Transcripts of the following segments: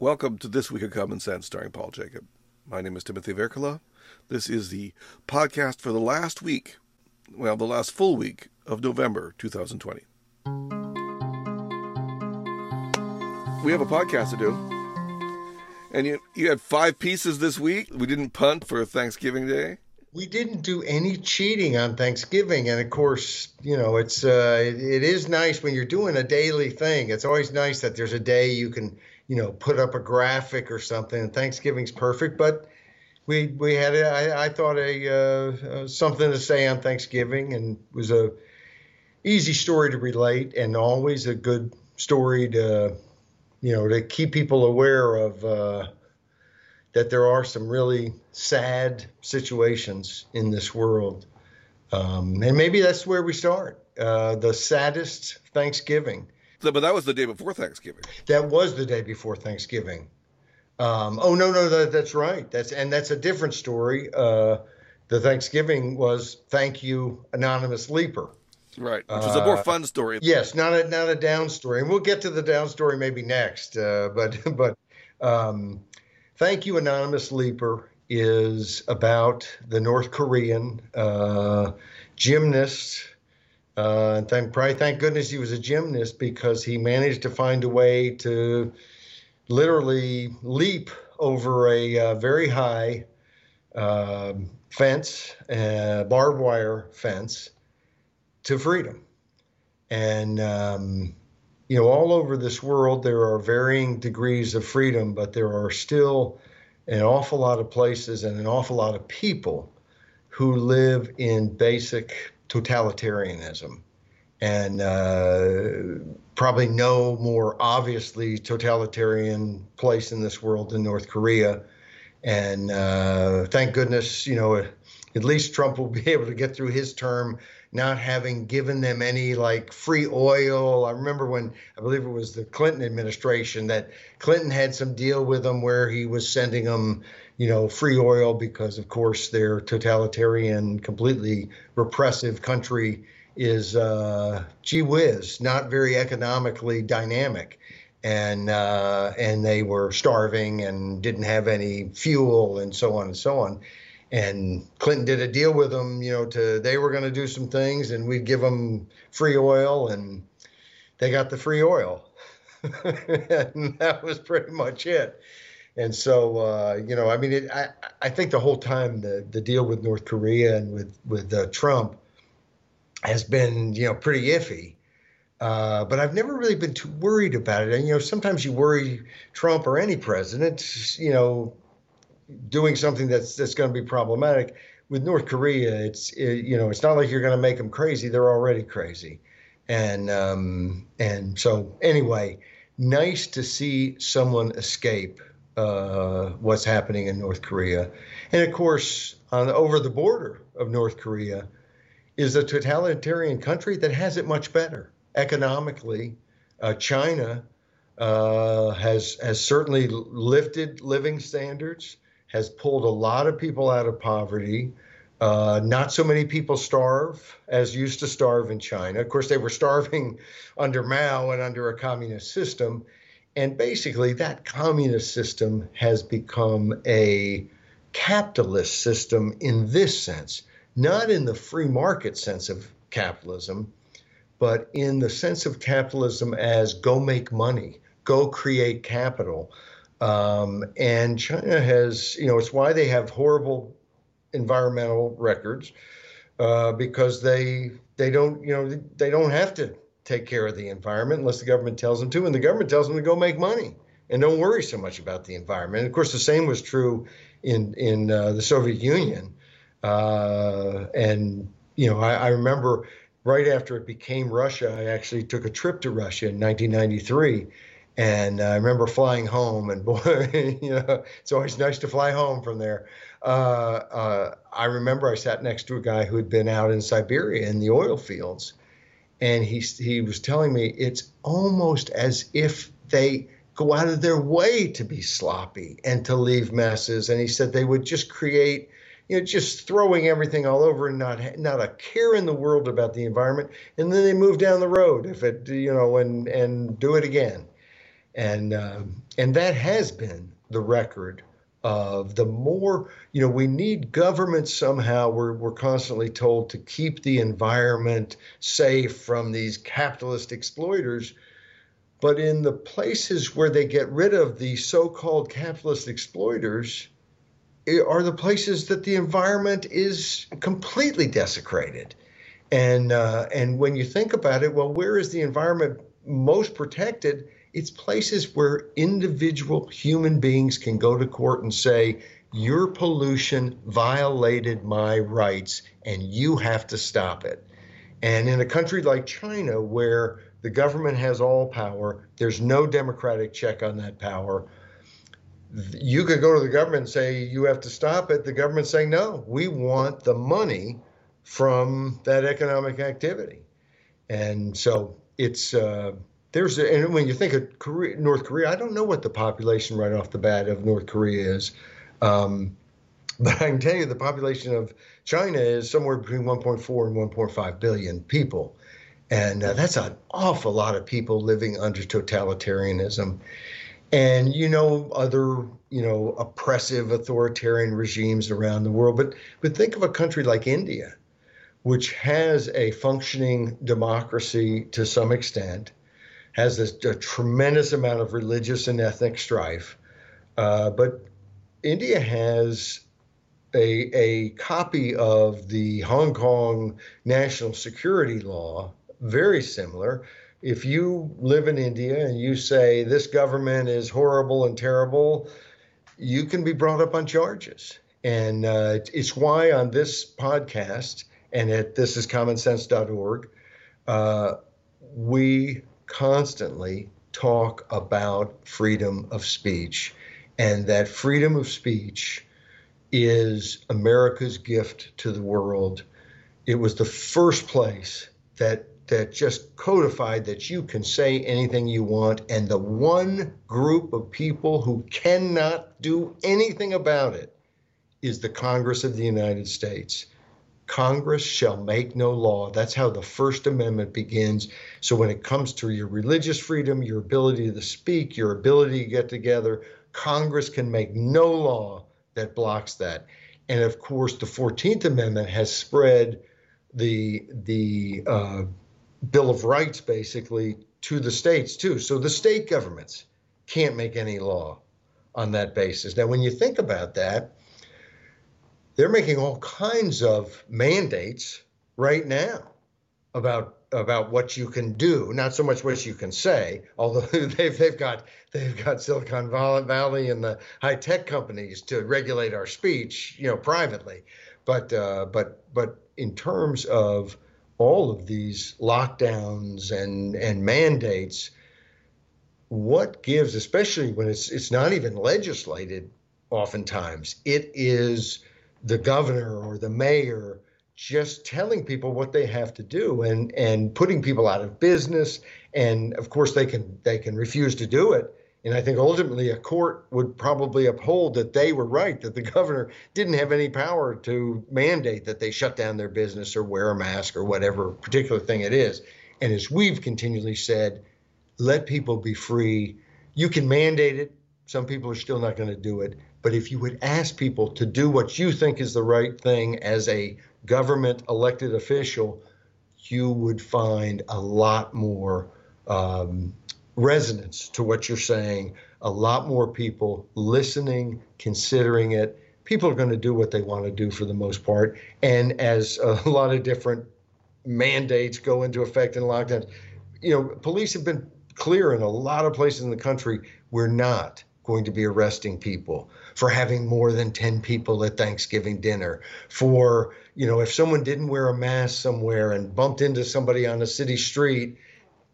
Welcome to This Week of Common Sense, starring Paul Jacob. My name is Timothy Verkula. This is the podcast for the last week, well, the last full week of November 2020. We have a podcast to do. And you, you had five pieces this week. We didn't punt for Thanksgiving Day. We didn't do any cheating on Thanksgiving, and of course, you know it's uh, it, it is nice when you're doing a daily thing. It's always nice that there's a day you can you know, put up a graphic or something. Thanksgiving's perfect, but we we had I thought a uh, uh, something to say on Thanksgiving, and was a easy story to relate, and always a good story to you know to keep people aware of uh, that there are some really sad situations in this world, um, and maybe that's where we start. Uh, the saddest Thanksgiving but that was the day before Thanksgiving. That was the day before Thanksgiving. Um, oh no, no, that, that's right. That's and that's a different story. Uh, the Thanksgiving was thank you, anonymous leaper. Right, which was a more uh, fun story. Yes, not a not a down story, and we'll get to the down story maybe next. Uh, but but um, thank you, anonymous leaper is about the North Korean uh, gymnast uh, and thank, probably thank goodness he was a gymnast because he managed to find a way to literally leap over a uh, very high uh, fence, barbed wire fence, to freedom. And, um, you know, all over this world, there are varying degrees of freedom, but there are still an awful lot of places and an awful lot of people who live in basic totalitarianism. And uh, probably no more obviously totalitarian place in this world than North Korea. And uh, thank goodness, you know, at least Trump will be able to get through his term not having given them any like free oil. I remember when I believe it was the Clinton administration that Clinton had some deal with them where he was sending them, you know, free oil because, of course, their totalitarian, completely repressive country is, uh, gee whiz, not very economically dynamic. And uh, and they were starving and didn't have any fuel and so on and so on and Clinton did a deal with them, you know, to they were going to do some things and we'd give them free oil and they got the free oil. and that was pretty much it. And so, uh, you know, I mean, it, I, I think the whole time the, the deal with North Korea and with, with uh, Trump has been, you know, pretty iffy. Uh, but I've never really been too worried about it. And, you know, sometimes you worry Trump or any president, you know, doing something that's that's going to be problematic. With North Korea, it's it, you know it's not like you're going to make them crazy; they're already crazy, and um, and so anyway, nice to see someone escape uh, what's happening in North Korea, and of course, on over the border of North Korea is a totalitarian country that has it much better economically. Uh, China uh, has has certainly lifted living standards has pulled a lot of people out of poverty. Uh, not so many people starve as used to starve in China. Of course, they were starving under Mao and under a communist system. And basically, that communist system has become a capitalist system in this sense, not in the free market sense of capitalism, but in the sense of capitalism as go make money, go create capital. Um, and China has, you know, it's why they have horrible environmental records uh, because they they don't, you know, they don't have to take care of the environment unless the government tells them to, and the government tells them to go make money and don't worry so much about the environment. Of course, the same was true in in uh, the Soviet Union. Uh, and you know, I, I remember right after it became Russia, I actually took a trip to Russia in 1993 and I remember flying home, and boy, you know, it's always nice to fly home from there. Uh, uh, I remember I sat next to a guy who had been out in Siberia in the oil fields, and he he was telling me it's almost as if they go out of their way to be sloppy and to leave messes. And he said they would just create, you know, just throwing everything all over and not not a care in the world about the environment. And then they move down the road if it, you know, and and do it again. and um, and that has been the record of the more you know we need government somehow. We're, we're constantly told to keep the environment safe from these capitalist exploiters. But in the places where they get rid of the so-called capitalist exploiters are the places that the environment is completely desecrated. And uh, and when you think about it well where is the environment most protected it's places where individual human beings can go to court and say, Your pollution violated my rights and you have to stop it. And in a country like China, where the government has all power, there's no democratic check on that power. You could go to the government and say, You have to stop it. The government's saying, No, we want the money from that economic activity. And so it's, uh, there's a, and when you think of Korea, North Korea, I don't know what the population right off the bat of North Korea is, um, but I can tell you the population of China is somewhere between 1.4 and 1.5 billion people, and uh, that's an awful lot of people living under totalitarianism, and you know other you know oppressive authoritarian regimes around the world. But but think of a country like India, which has a functioning democracy to some extent has this, a tremendous amount of religious and ethnic strife. Uh, but India has a, a copy of the Hong Kong national security law, very similar. If you live in India and you say this government is horrible and terrible, you can be brought up on charges. And uh, it's why on this podcast and at thisiscommonsense.org, uh, we constantly talk about freedom of speech and that freedom of speech is America's gift to the world. It was the first place that that just codified that you can say anything you want and the one group of people who cannot do anything about it is the Congress of the United States. Congress shall make no law. That's how the First Amendment begins. So when it comes to your religious freedom, your ability to speak, your ability to get together, Congress can make no law that blocks that. And of course, the 14th Amendment has spread the the uh, Bill of Rights basically to the states too. So the state governments can't make any law on that basis. Now, when you think about that, they're making all kinds of mandates right now about about what you can do, not so much what you can say. Although they've they've got they've got Silicon Valley and the high tech companies to regulate our speech, you know, privately. But uh, but but in terms of all of these lockdowns and and mandates, what gives, especially when it's it's not even legislated, oftentimes it is the governor or the mayor just telling people what they have to do and and putting people out of business and of course they can they can refuse to do it and I think ultimately a court would probably uphold that they were right, that the governor didn't have any power to mandate that they shut down their business or wear a mask or whatever particular thing it is. And as we've continually said, let people be free. You can mandate it. Some people are still not going to do it. But if you would ask people to do what you think is the right thing as a government elected official, you would find a lot more um, resonance to what you're saying, a lot more people listening, considering it. People are going to do what they want to do for the most part. And as a lot of different mandates go into effect in lockdowns, you know, police have been clear in a lot of places in the country, we're not going to be arresting people for having more than 10 people at Thanksgiving dinner, for, you know, if someone didn't wear a mask somewhere and bumped into somebody on a city street,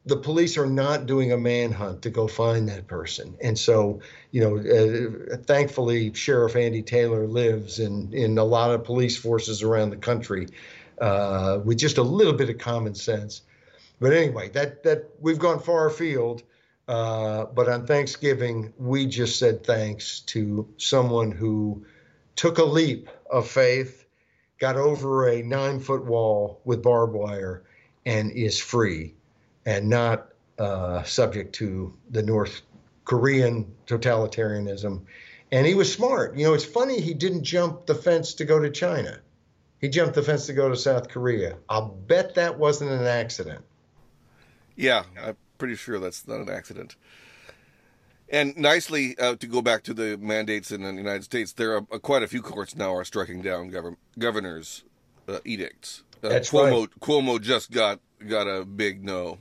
the police are not doing a manhunt to go find that person. And so, you know, uh, thankfully, Sheriff Andy Taylor lives in, in a lot of police forces around the country uh, with just a little bit of common sense. But anyway, that, that we've gone far afield. Uh, but on Thanksgiving, we just said thanks to someone who took a leap of faith, got over a nine foot wall with barbed wire, and is free and not uh, subject to the North Korean totalitarianism. And he was smart. You know, it's funny he didn't jump the fence to go to China. He jumped the fence to go to South Korea. I'll bet that wasn't an accident. Yeah, I'm pretty sure that's not an accident. And nicely, uh, to go back to the mandates in the United States, there are uh, quite a few courts now are striking down gov- governors' uh, edicts. Uh, That's Cuomo, right. Cuomo just got got a big no.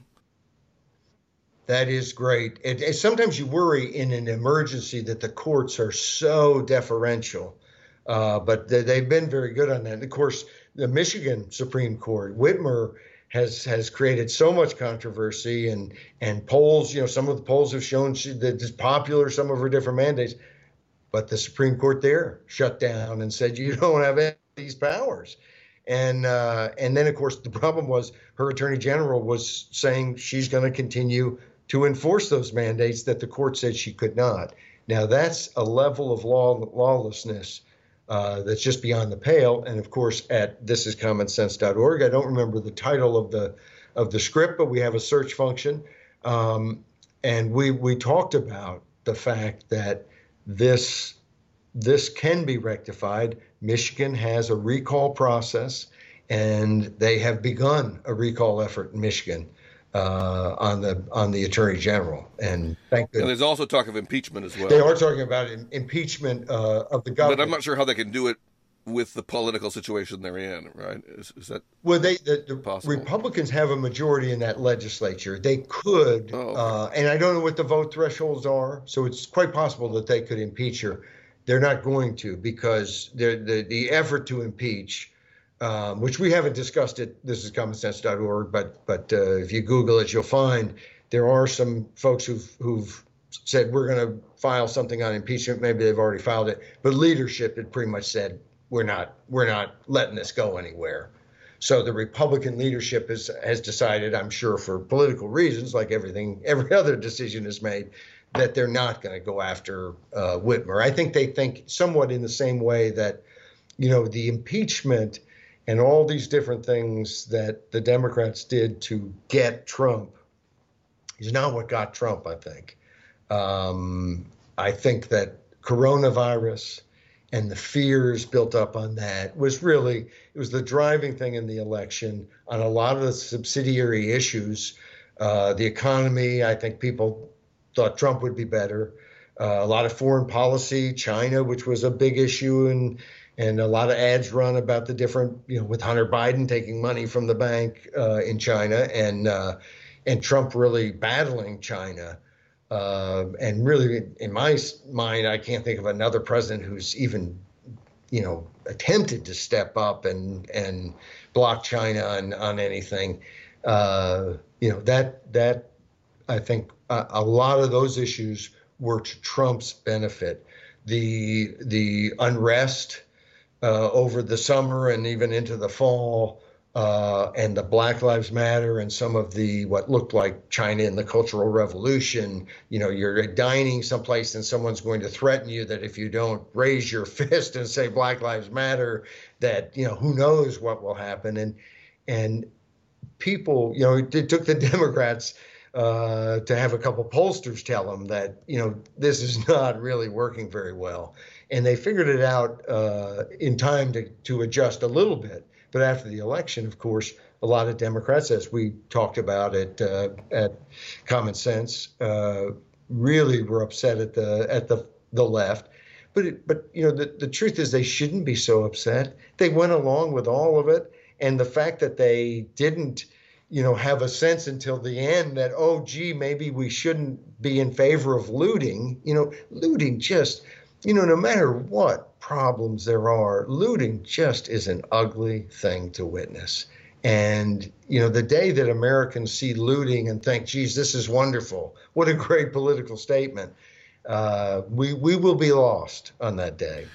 That is great. It, it, sometimes you worry in an emergency that the courts are so deferential, uh, but they, they've been very good on that. And of course, the Michigan Supreme Court, Whitmer has has created so much controversy and and polls. You know, some of the polls have shown she, that it's popular. Some of her different mandates, but the Supreme Court there shut down and said you don't have any of these powers. And uh, and then of course the problem was her attorney general was saying she's going to continue to enforce those mandates that the court said she could not. Now that's a level of law lawlessness uh, that's just beyond the pale. And of course, at thisiscommonsense.org, I don't remember the title of the of the script, but we have a search function, um, and we we talked about the fact that this this can be rectified. Michigan has a recall process, and they have begun a recall effort in Michigan uh, on the on the attorney general. And thank And there's also talk of impeachment as well. They are talking about impeachment uh, of the government, but I'm not sure how they can do it with the political situation they're in. Right? Is, is that well? They the, the Republicans have a majority in that legislature. They could, oh, okay. uh, and I don't know what the vote thresholds are, so it's quite possible that they could impeach her. They're not going to because the the effort to impeach um, which we haven't discussed it. This is commonsense.org, but but uh, if you Google it, you'll find there are some folks who've who've said we're going to file something on impeachment. Maybe they've already filed it, but leadership had pretty much said we're not we're not letting this go anywhere. So the Republican leadership has has decided, I'm sure for political reasons, like everything every other decision is made, that they're not going to go after uh, Whitmer. I think they think somewhat in the same way that, you know, the impeachment and all these different things that the Democrats did to get Trump is not what got Trump, I think. Um, I think that coronavirus and the fears built up on that was really it was the driving thing in the election on a lot of the subsidiary issues uh, the economy i think people thought trump would be better uh, a lot of foreign policy china which was a big issue and and a lot of ads run about the different, you know, with Hunter Biden taking money from the bank uh, in China and uh, and Trump really battling China. Uh, and really, in my mind, I can't think of another president who's even, you know, attempted to step up and and block China on on anything. Uh, you know that that I think a, a lot of those issues were to Trump's benefit. The the unrest uh, over the summer and even into the fall, uh, and the Black Lives Matter and some of the what looked like China in the Cultural Revolution. You know, you're dining someplace and someone's going to threaten you that if you don't raise your fist and say Black Lives Matter, that you know who knows what will happen. And and people, you know, it took the Democrats. Uh, to have a couple pollsters tell them that you know this is not really working very well, and they figured it out uh, in time to, to adjust a little bit. But after the election, of course, a lot of Democrats, as we talked about at uh, at Common Sense, uh, really were upset at the at the the left. But it, but you know the, the truth is they shouldn't be so upset. They went along with all of it, and the fact that they didn't you know have a sense until the end that oh gee maybe we shouldn't be in favor of looting you know looting just you know, no matter what problems there are, looting just is an ugly thing to witness. And, you know, the day that Americans see looting and think, geez, this is wonderful, what a great political statement, uh, we, we will be lost on that day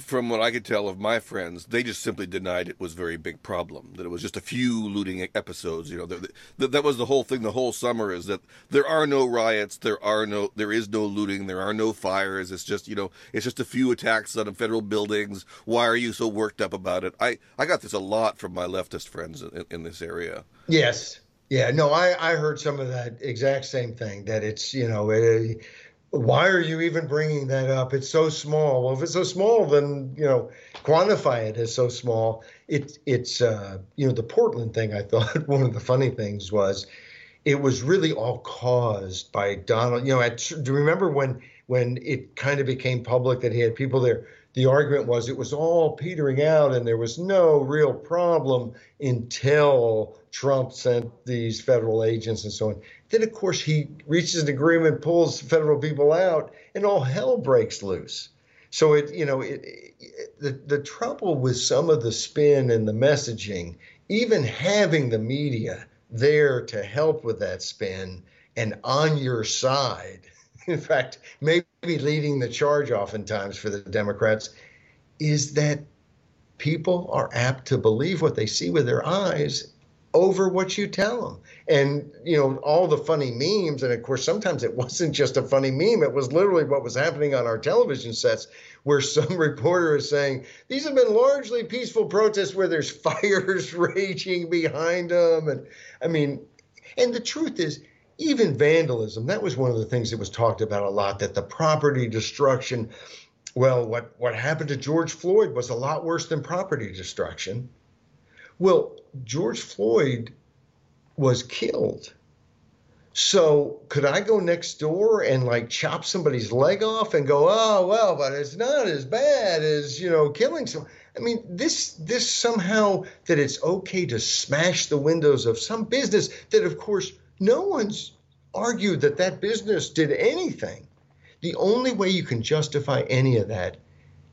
from what I could tell of my friends, they just simply denied it was a very big problem. That it was just a few looting episodes. You know, that, that, that was the whole thing. The whole summer is that there are no riots, there are no, there is no looting, there are no fires. It's just you know, it's just a few attacks on federal buildings. Why are you so worked up about it? I I got this a lot from my leftist friends in, in this area. Yes, Yeah, no, I, I heard some of that exact same thing that it's, you know, it, why are you even bringing that up? It's so small. Well, if it's so small, then, you know, quantify it as so small. It, it's, uh, you know, the Portland thing, I thought one of the funny things was it was really all caused by Donald. You know, at, do you remember when, when it kind of became public that he had people there? the argument was it was all petering out and there was no real problem until Trump sent these federal agents and so on. Then, of course, he reaches an agreement, pulls federal people out, and all hell breaks loose. So it, you know, it, it, the the trouble with some of the spin and the messaging, even having the media there to help with that spin and on your side, in fact, maybe leading the charge oftentimes for the Democrats, is that people are apt to believe what they see with their eyes over what you tell them. And, you know, all the funny memes, and of course, sometimes it wasn't just a funny meme, it was literally what was happening on our television sets, where some reporter is saying, these have been largely peaceful protests where there's fires raging behind them. And I mean, and the truth is, even vandalism, that was one of the things that was talked about a lot, that the property destruction, well, what, what happened to George Floyd was a lot worse than property destruction. Well, George Floyd was killed. So could I go next door and like chop somebody's leg off and go, oh well, but it's not as bad as you know killing someone. I mean, this this somehow that it's okay to smash the windows of some business that, of course, no one's argued that that business did anything. The only way you can justify any of that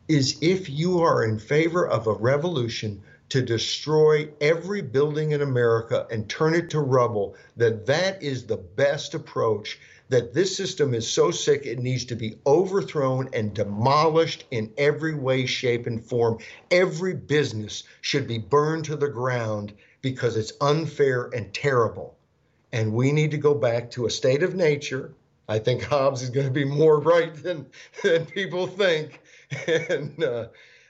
is if you are in favor of a revolution to destroy every building in America and turn it to rubble, that that is the best approach, that this system is so sick it needs to be overthrown and demolished in every way, shape, and form. Every business should be burned to the ground because it's unfair and terrible and we need to go back to a state of nature. I think Hobbes is going to be more right than than people think, and uh,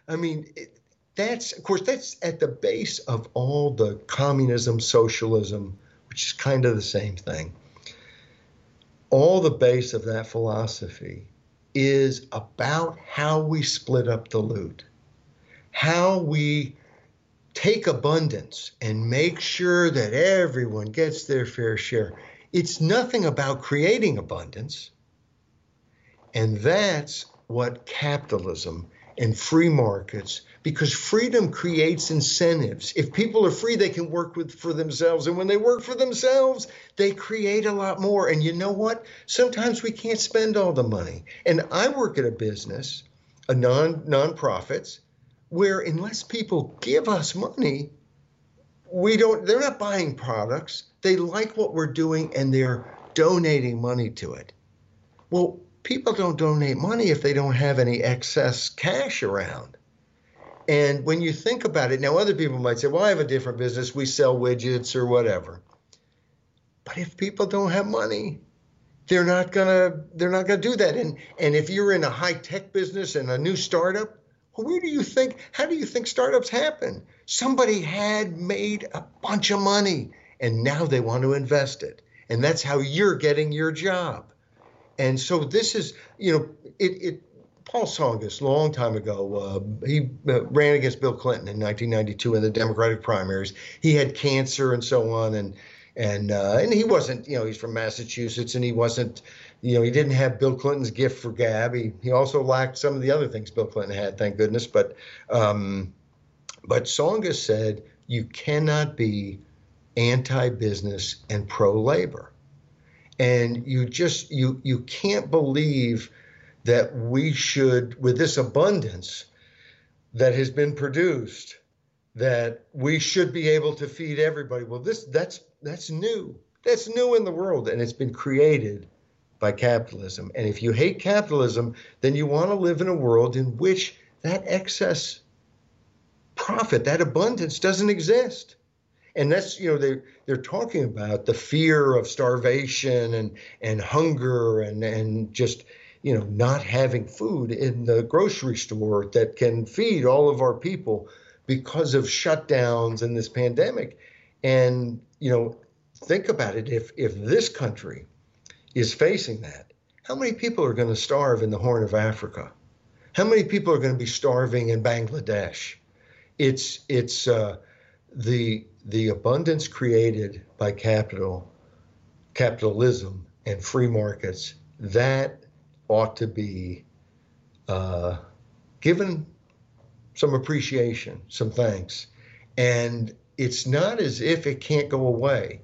I mean it, that's of course that's at the base of all the communism, socialism, which is kind of the same thing. All the base of that philosophy is about how we split up the loot, how we take abundance and make sure that everyone gets their fair share. It's nothing about creating abundance. And that's what capitalism and free markets, because freedom creates incentives. If people are free, they can work with, for themselves. And when they work for themselves, they create a lot more. And you know what? Sometimes we can't spend all the money. And I work at a business, a non nonprofits, where unless people give us money, we don't, they're not buying products. They like what we're doing and they're donating money to it. Well, people don't donate money if they don't have any excess cash around. And when you think about it, now other people might say, well, I have a different business. We sell widgets or whatever. But if people don't have money, they're not gonna they're not gonna do that. And and if you're in a high tech business and a new startup, where do you think, how do you think startups happen? Somebody had made a bunch of money and now they want to invest it. And that's how you're getting your job. And so this is, you know, it, it Paul Tsongas, a long time ago, uh, he uh, ran against Bill Clinton in 1992 in the Democratic primaries. He had cancer and so on, and and uh, and he wasn't, you know, he's from Massachusetts, and he wasn't you know, he didn't have Bill Clinton's gift for gab. He, he also lacked some of the other things Bill Clinton had, thank goodness. But um, but Tsongas said you cannot be anti-business and pro-labor, and you just you you can't believe that we should, with this abundance that has been produced, that we should be able to feed everybody. Well, this that's that's new. That's new in the world, and it's been created by capitalism. And if you hate capitalism, then you want to live in a world in which that excess profit, that abundance doesn't exist. And that's, you know, they they're talking about the fear of starvation and and hunger and and just, you know, not having food in the grocery store that can feed all of our people because of shutdowns and this pandemic. And, you know, think about it. If if this country is facing that, how many people are going to starve in the Horn of Africa? How many people are going to be starving in Bangladesh? It's it's uh, the the abundance created by capital, capitalism, and free markets that ought to be uh, given some appreciation, some thanks, and it's not as if it can't go away.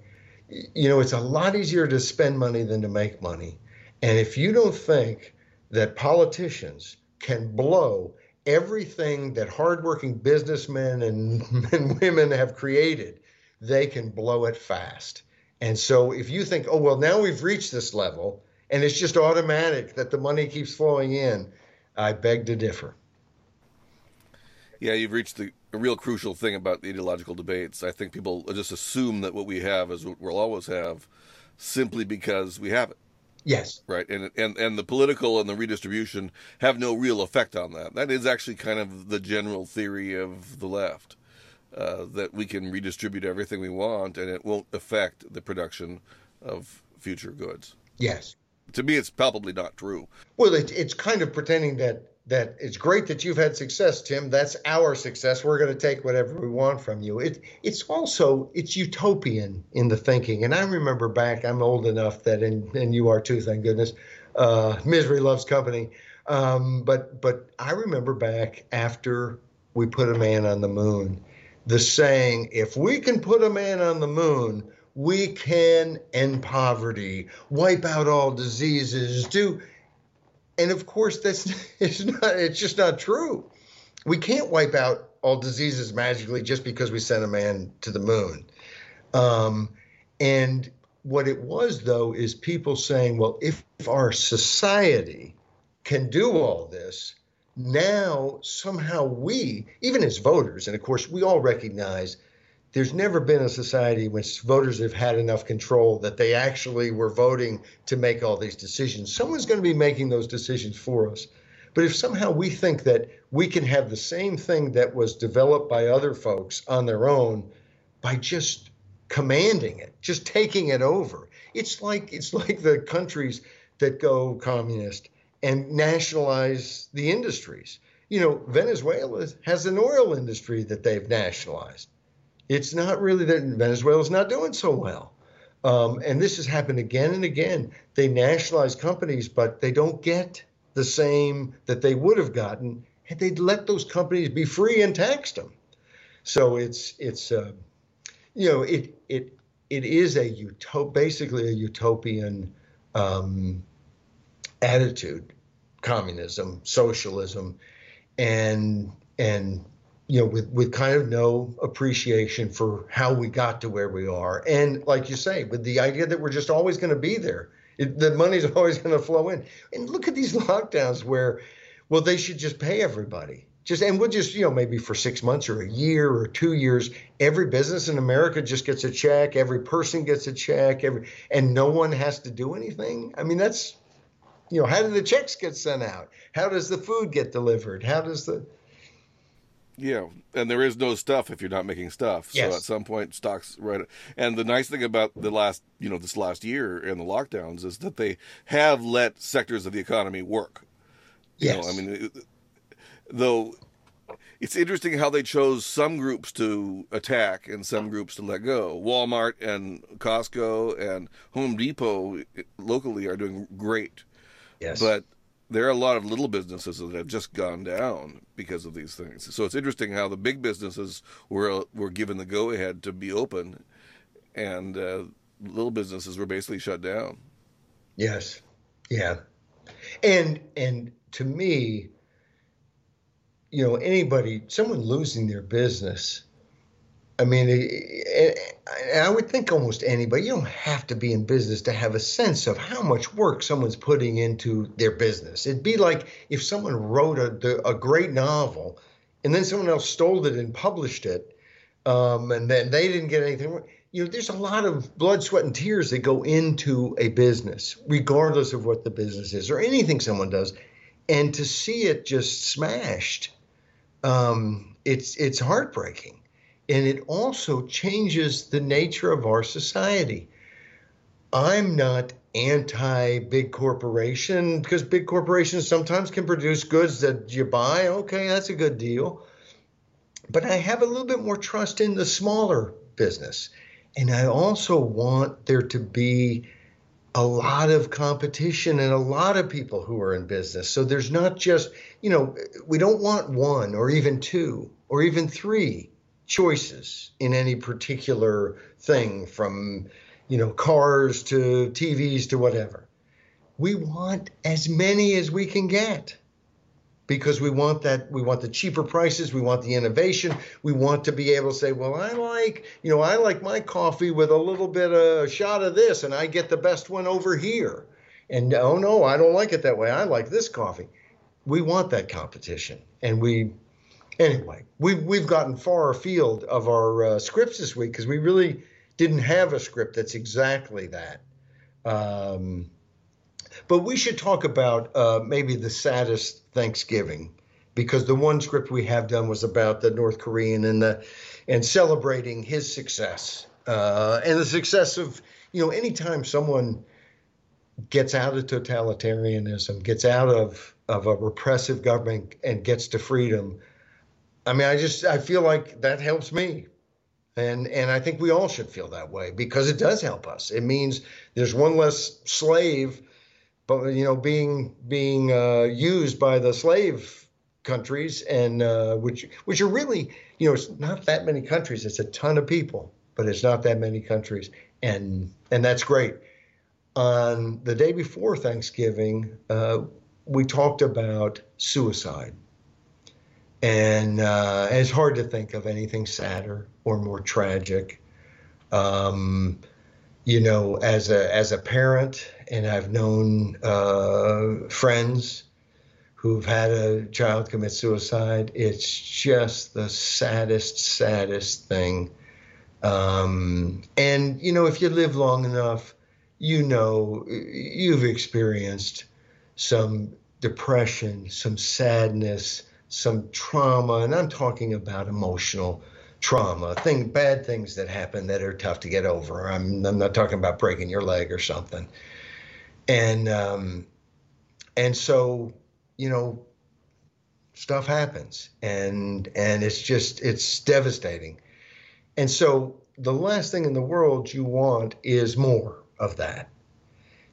You know, it's a lot easier to spend money than to make money. And if you don't think that politicians can blow everything that hardworking businessmen and, and women have created, they can blow it fast. And so if you think, oh, well, now we've reached this level and it's just automatic that the money keeps flowing in, I beg to differ. Yeah, you've reached the a real crucial thing about the ideological debates. I think people just assume that what we have is what we'll always have, simply because we have it. Yes. Right. And and and the political and the redistribution have no real effect on that. That is actually kind of the general theory of the left. Uh, that we can redistribute everything we want and it won't affect the production of future goods. Yes. To me, it's probably not true. Well, it, it's kind of pretending that that it's great that you've had success, Tim. That's our success. We're going to take whatever we want from you. It, it's also it's utopian in the thinking. And I remember back. I'm old enough that, and, and you are too, thank goodness. Uh, misery loves company. Um, but but I remember back after we put a man on the moon, the saying, "If we can put a man on the moon." We can end poverty, wipe out all diseases, do and of course, that's it's not. It's just not true. We can't wipe out all diseases magically just because we sent a man to the moon. Um, and what it was, though, is people saying, well, if, if our society can do all this, now somehow we, even as voters, and of course, we all recognize there's never been a society in which voters have had enough control that they actually were voting to make all these decisions. Someone's going to be making those decisions for us. But if somehow we think that we can have the same thing that was developed by other folks on their own by just commanding it, just taking it over, it's like it's like the countries that go communist and nationalize the industries. You know, Venezuela has an oil industry that they've nationalized it's not really that Venezuela's not doing so well. Um, and this has happened again and again. They nationalize companies, but they don't get the same that they would have gotten had they let those companies be free and taxed them. So it's it's uh, you know it it it is a utop basically a utopian um, attitude, communism, socialism, and and you know, with, with kind of no appreciation for how we got to where we are. And like you say, with the idea that we're just always going to be there, it, the money's always going to flow in. And look at these lockdowns where, well, they should just pay everybody. Just and we'll just you know maybe for six months or a year or two years, every business in America just gets a check, every person gets a check, every and no one has to do anything. I mean that's, you know, how do the checks get sent out? How does the food get delivered? How does the yeah, and there is no stuff if you're not making stuff. Yes. So at some point, stocks right. And the nice thing about the last, you know, this last year and the lockdowns is that they have let sectors of the economy work. You yes. Know, I mean, though it's interesting how they chose some groups to attack and some groups to let go. Walmart and Costco and Home Depot eh, locally are doing great. Yes. But there are a lot of little businesses that have just gone down because of these things. So it's interesting how the big businesses were were given the go ahead to be open, and uh, little businesses were basically shut down. Yes, yeah, and and to me, you know, anybody, someone losing their business I mean, I would think almost anybody, you don't have to be in business to have a sense of how much work someone's putting into their business. It'd be like if someone wrote a, a great novel and then someone else stole it and published it, um, and then they didn't get anything. You know, there's a lot of blood, sweat, and tears that go into a business, regardless of what the business is or anything someone does. And to see it just smashed, um, it's it's heartbreaking and it also changes the nature of our society. I'm not anti big corporation because big corporations sometimes can produce goods that you buy. Okay, that's a good deal. But I have a little bit more trust in the smaller business. And I also want there to be a lot of competition and a lot of people who are in business. So there's not just, you know, we don't want one or even two or even three choices in any particular thing from, you know, cars to TVs to whatever. We want as many as we can get because we want that we want the cheaper prices we want the innovation we want to be able to say well i like you know i like my coffee with a little bit of a shot of this and i get the best one over here. And oh no i don't like it that way. I like this coffee. We want that competition and we anyway we've we've gotten far afield of our uh, scripts this week because we really didn't have a script that's exactly that um, but we should talk about uh, maybe the saddest Thanksgiving because the one script we have done was about the North Korean and the and celebrating his success uh, and the success of you know anytime someone gets out of totalitarianism, gets out of of a repressive government and gets to freedom. I mean, I just I feel like that helps me. And and I think we all should feel that way because it does help us. It means there's one less slave but you know being being uh, used by the slave countries and uh, which which are really you know it's not that many countries it's a ton of people but it's not that many countries and and that's great on the day before thanksgiving uh, we talked about suicide and uh, it's hard to think of anything sadder or more tragic um, you know as a as a parent and I've known uh, friends who've had a child commit suicide. It's just the saddest, saddest thing. Um, and, you know, if you live long enough, you know, you've experienced some depression, some sadness, some trauma, and I'm talking about emotional trauma, thing, bad things that happen that are tough to get over. I'm, I'm not talking about breaking your leg or something. And um, and so you know stuff happens and and it's just it's devastating. And so the last thing in the world you want is more of that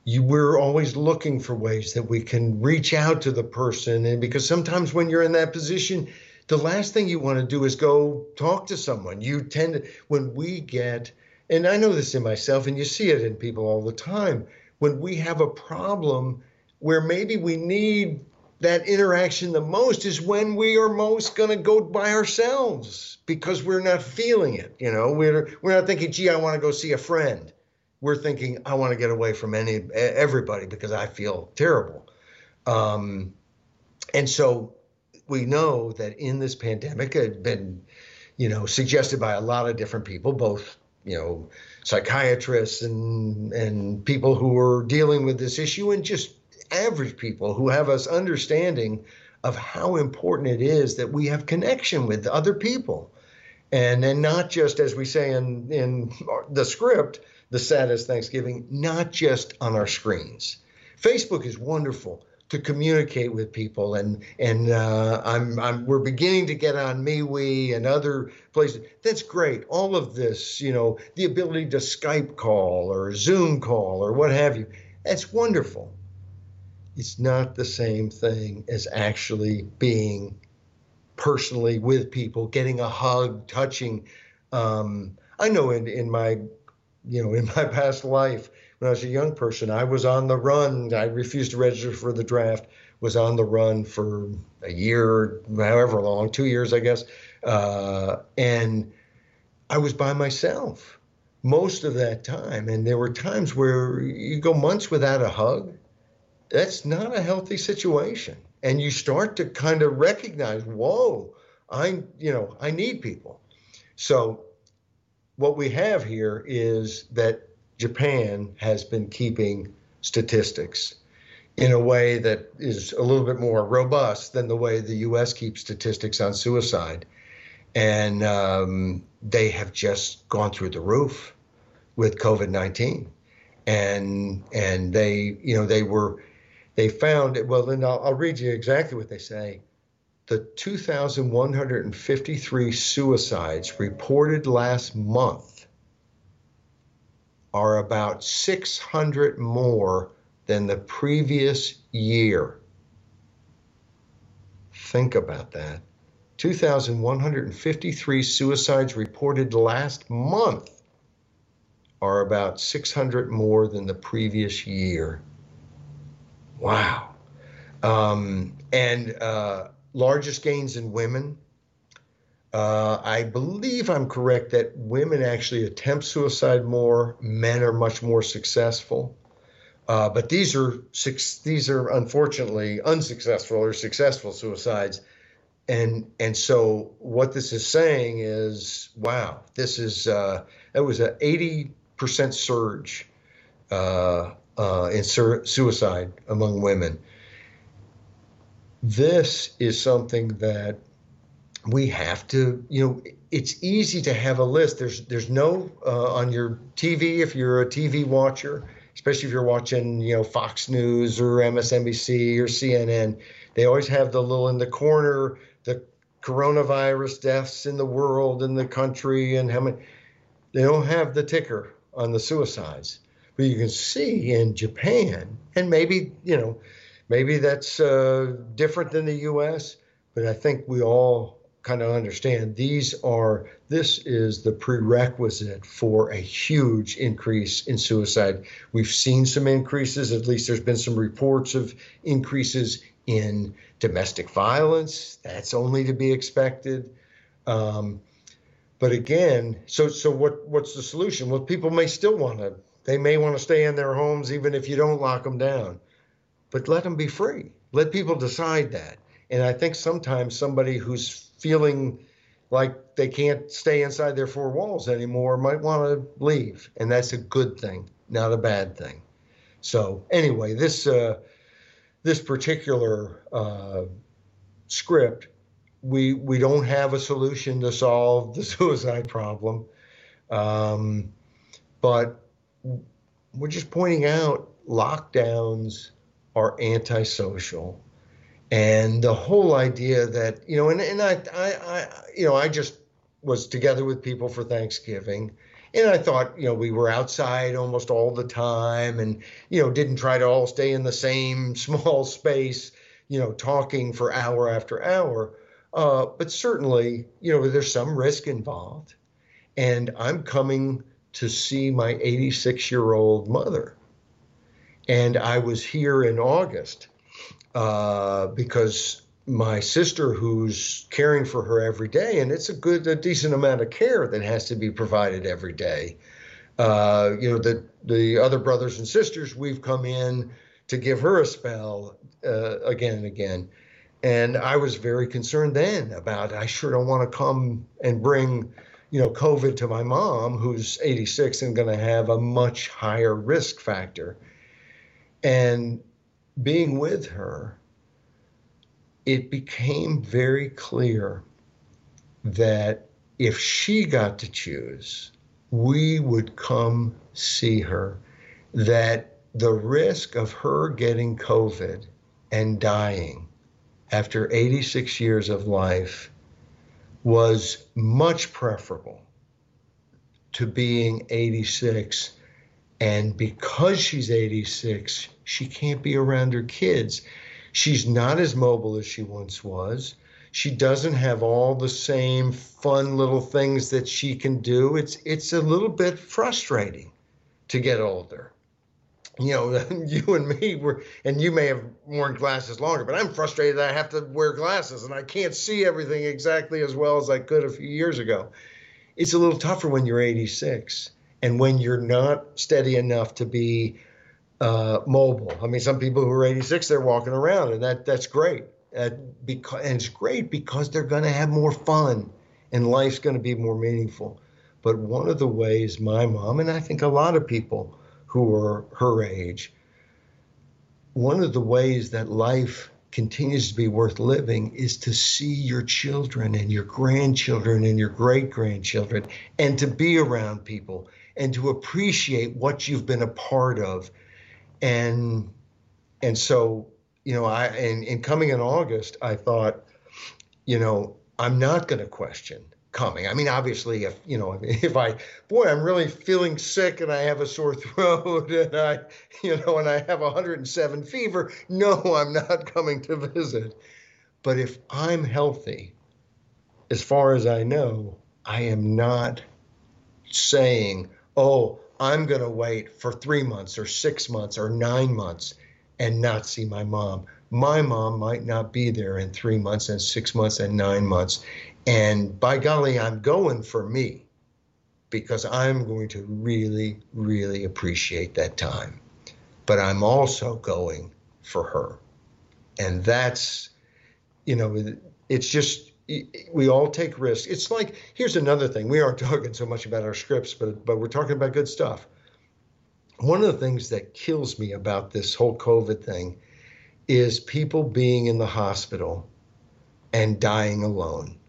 you we're always looking for ways that we can reach out to the person. And because sometimes when you're in that position the last thing you want to do is go talk to someone. You tend to when we get and i know this in myself and you see it in people all the time when we have a problem where maybe we need that interaction the most is when we are most going to go by ourselves because we're not feeling it you know? We're we're not thinking gee i want to go see a friend we're thinking i want to get away from any everybody because i feel terrible. Um, and so we know that in this pandemic it had been you know suggested by a lot of different people both you know psychiatrists and and people who are dealing with this issue and just average people who have us understanding of how important it is that we have connection with other people and then not just as we say in in the script the saddest thanksgiving not just on our screens facebook is wonderful to communicate with people and and uh, I'm, I'm we're beginning to get on MeWe and other places. That's great. All of this, you know, the ability to Skype call or Zoom call or what have you. That's wonderful. It's not the same thing as actually being personally with people, getting a hug, touching. Um, I know in in my you know in my past life when I was a young person, I was on the run. I refused to register for the draft. Was on the run for a year, however long, two years, I guess, uh, and I was by myself most of that time. And there were times where you go months without a hug. That's not a healthy situation. And you start to kind of recognize, whoa, I, you know, I need people. So what we have here is that Japan has been keeping statistics in a way that is a little bit more robust than the way the U.S. keeps statistics on suicide. And um, they have just gone through the roof with COVID 19. And, and they, you know, they were, they found, it. well, then I'll, I'll read you exactly what they say. The 2,153 suicides reported last month are about 600 more than the previous year. Think about that. 2,153 suicides reported last month are about 600 more than the previous year. Wow. Um, and uh, largest gains in women. Uh, I believe I'm correct that women actually attempt suicide more. Men are much more successful. Uh, but these are six, these are unfortunately unsuccessful or successful suicides and and so what this is saying is, wow, this is uh, that was an eighty percent surge uh, uh, in sur- suicide among women. This is something that we have to, you know, it's easy to have a list. There's there's no uh, on your TV if you're a TV watcher, especially if you're watching, you know, Fox News or MSNBC or CNN. They always have the little in the corner the coronavirus deaths in the world and the country and how many they don't have the ticker on the suicides you can see in japan and maybe you know maybe that's uh, different than the us but i think we all kind of understand these are this is the prerequisite for a huge increase in suicide we've seen some increases at least there's been some reports of increases in domestic violence. That's only to be expected. Um, but again, so so what what's the solution? Well, people may still want to. They may want to stay in their homes even if you don't lock them down. But let them be free. Let people decide that. And I think sometimes somebody who's feeling like they can't stay inside their four walls anymore might want to leave, and that's a good thing, not a bad thing. So anyway, this uh, this particular uh, script, we we don't have a solution to solve the suicide problem, um, but we're just pointing out lockdowns are antisocial, and the whole idea that you know, and and I I, I you know I just was together with people for Thanksgiving and I thought, you know, we were outside almost all the time and, you know, didn't try to all stay in the same small space, you know, talking for hour after hour. Uh, but certainly, you know, there's some risk involved. And I'm coming to see my 86 year old mother. And I was here in August uh, because my sister who's caring for her every day, and it's a good, a decent amount of care that has to be provided every day. Uh, you know, the the other brothers and sisters, we've come in to give her a spell uh, again and again, and I was very concerned then about I sure don't want to come and bring, you know, COVID to my mom who's 86 and going to have a much higher risk factor, and being with her it became very clear that if she got to choose, we would come see her, that the risk of her getting COVID and dying after 86 years of life was much preferable to being 86. And because she's 86, she can't be around her kids. She's not as mobile as she once was. She doesn't have all the same fun little things that she can do. It's it's a little bit frustrating to get older. You know, you and me were, and you may have worn glasses longer, but I'm frustrated I have to wear glasses and I can't see everything exactly as well as I could a few years ago. It's a little tougher when you're 86 and when you're not steady enough to be uh, mobile. I mean, some people who are 86, they're walking around, and that that's great. Uh, because and it's great because they're going to have more fun, and life's going to be more meaningful. But one of the ways my mom and I think a lot of people who are her age, one of the ways that life continues to be worth living is to see your children and your grandchildren and your great grandchildren and to be around people and to appreciate what you've been a part of. And and so you know i and, and coming in august i thought you know i'm not going to question coming. I mean, obviously, if you know, if I, boy, I'm really feeling sick and I have a sore throat and I, you know, and I have 107 fever, no, I'm not coming to visit. But if I'm healthy, as far as I know, I am not saying, oh, I'm going to wait for three months or six months or nine months and not see my mom. My mom might not be there in three months and six months and nine months. And by golly, I'm going for me because I'm going to really, really appreciate that time. But I'm also going for her. And that's, you know, it's just, we all take risks. It's like, here's another thing. We aren't talking so much about our scripts, but, but we're talking about good stuff. One of the things that kills me about this whole COVID thing is people being in the hospital and dying alone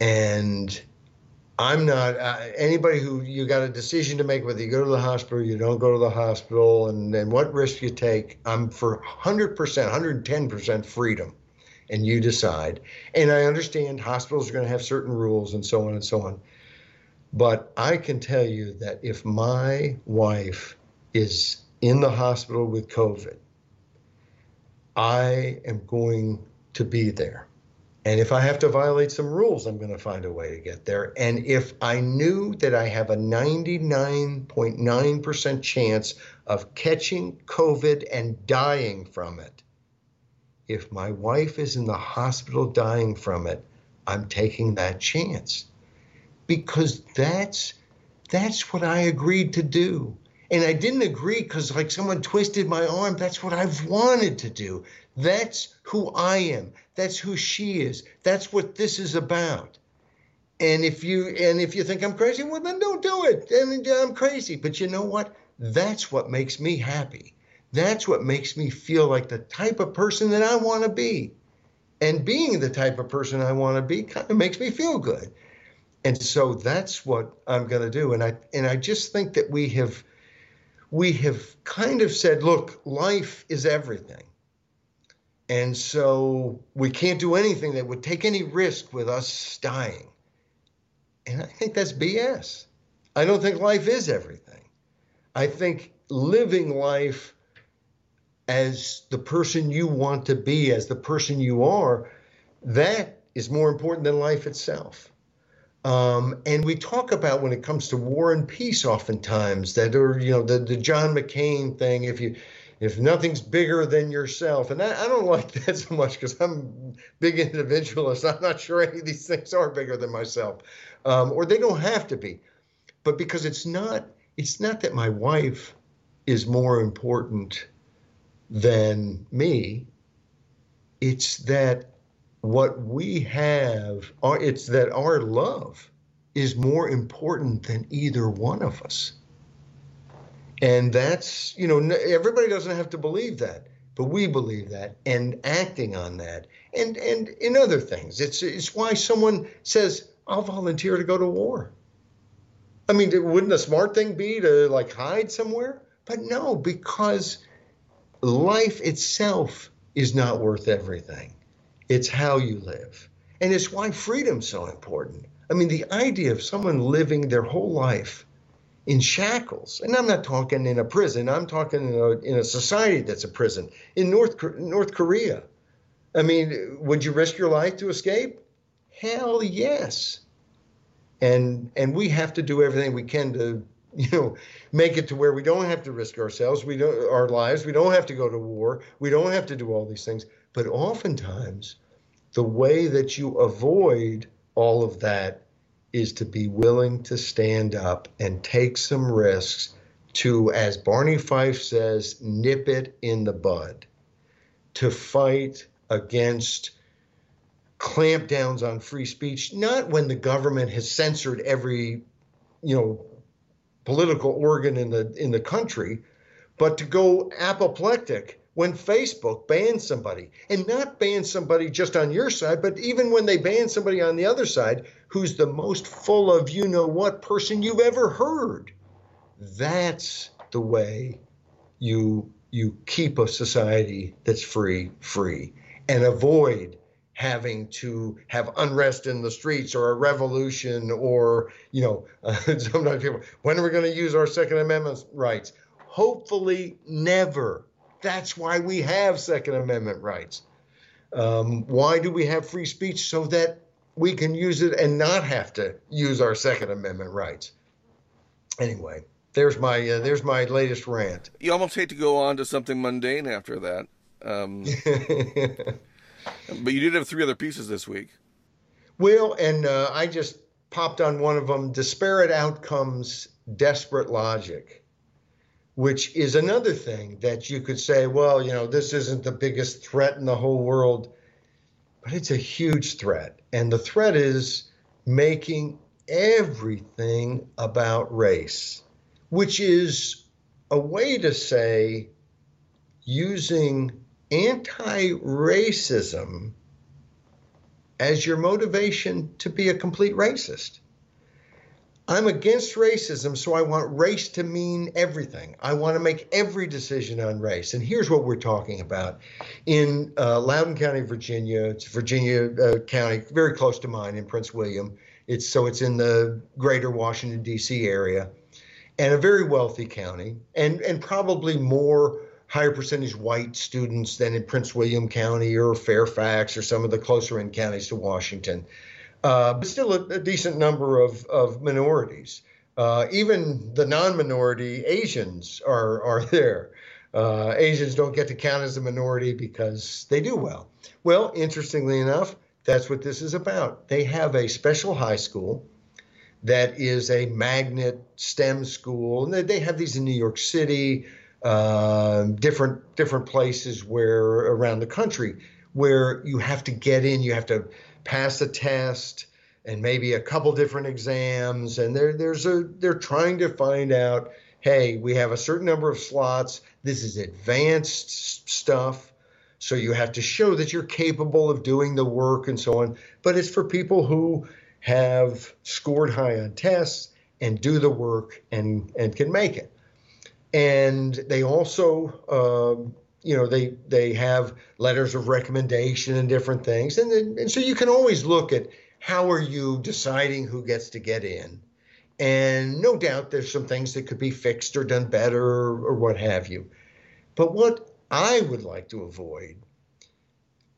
and I'm not uh, anybody who you got a decision to make whether you go to the hospital, you don't go to the hospital, and then what risk you take. I'm for 100%, 110% freedom, and you decide. And I understand hospitals are going to have certain rules and so on and so on. But I can tell you that if my wife is in the hospital with COVID, I am going to be there. And if I have to violate some rules, I'm going to find a way to get there. And if I knew that I have a 99.9% chance of catching COVID and dying from it, if my wife is in the hospital dying from it, I'm taking that chance because that's that's what I agreed to do. And I didn't agree because like someone twisted my arm. That's what I've wanted to do. That's who I am. That's who she is. That's what this is about. And if you and if you think I'm crazy, well then don't do it. And I'm crazy. But you know what? That's what makes me happy. That's what makes me feel like the type of person that I want to be. And being the type of person I want to be kind of makes me feel good. And so that's what I'm going to do. And I and I just think that we have we have kind of said, look, life is everything. And so we can't do anything that would take any risk with us dying. And I think that's BS. I don't think life is everything. I think living life as the person you want to be, as the person you are, that is more important than life itself. Um, and we talk about when it comes to war and peace, oftentimes that, or you know, the, the John McCain thing. If you if nothing's bigger than yourself. And I, I don't like that so much because I'm big individualist. I'm not sure any of these things are bigger than myself, um, or they don't have to be. But because it's not, it's not that my wife is more important than me. It's that what we have, it's that our love is more important than either one of us. And that's, you know, everybody doesn't have to believe that, but we believe that and acting on that. And and in other things, it's it's why someone says, "I'll volunteer to go to war." I mean, wouldn't a smart thing be to like hide somewhere? But no, because life itself is not worth everything. It's how you live. And it's why freedom's so important. I mean, the idea of someone living their whole life in shackles. And I'm not talking in a prison. I'm talking in a, in a society that's a prison in North North Korea. I mean, would you risk your life to escape? Hell yes. And and we have to do everything we can to you know make it to where we don't have to risk ourselves we don't our lives we don't have to go to war we don't have to do all these things but oftentimes the way that you avoid all of that is to be willing to stand up and take some risks to, as Barney Fife says, nip it in the bud, to fight against clampdowns on free speech, not when the government has censored every, you know, political organ in the in the country, but to go apoplectic when Facebook bans somebody and not ban somebody just on your side, but even when they ban somebody on the other side who's the most full of you know what person you've ever heard. That's the way you you keep a society that's free free and avoid having to have unrest in the streets or a revolution or you know uh, sometimes people when are we going to use our second amendment rights hopefully never that's why we have Second Amendment rights. Um, why do we have free speech? So that we can use it and not have to use our Second Amendment rights. Anyway, there's my uh, there's my latest rant. You almost hate to go on to something mundane after that. Um, but you did have three other pieces this week. Well, and uh, I just popped on one of them: disparate outcomes, desperate logic which is another thing that you could say, well, you know, this isn't the biggest threat in the whole world, but it's a huge threat. And the threat is making everything about race, which is a way to say using anti racism as your motivation to be a complete racist. I'm against racism, so I want race to mean everything. I want to make every decision on race. And here's what we're talking about. In uh, Loudoun County, Virginia, it's Virginia uh, County, very close to mine in Prince William. It's so it's in the greater Washington, D.C. area, and a very wealthy county, and, and probably more higher percentage white students than in Prince William County or Fairfax or some of the closer in counties to Washington uh, but still a, a, decent number of, of minorities. Uh, even the non-minority Asians are are there. Uh, Asians don't get to count as a minority because they do well. Well, interestingly enough, that's what this is about. They have a special high school that is a magnet STEM school, and they have these in New York City, uh, different different places where around the country where you have to get in, you have to pass a test and maybe a couple different exams and there there's a they're trying to find out hey we have a certain number of slots this is advanced stuff so you have to show that you're capable of doing the work and so on but it's for people who have scored high on tests and do the work and and can make it. And they also um, you know they they have letters of recommendation and different things. And then, and so you can always look at how are you deciding who gets to get in. And no doubt there's some things that could be fixed or done better or, or what have you. But what i would like to avoid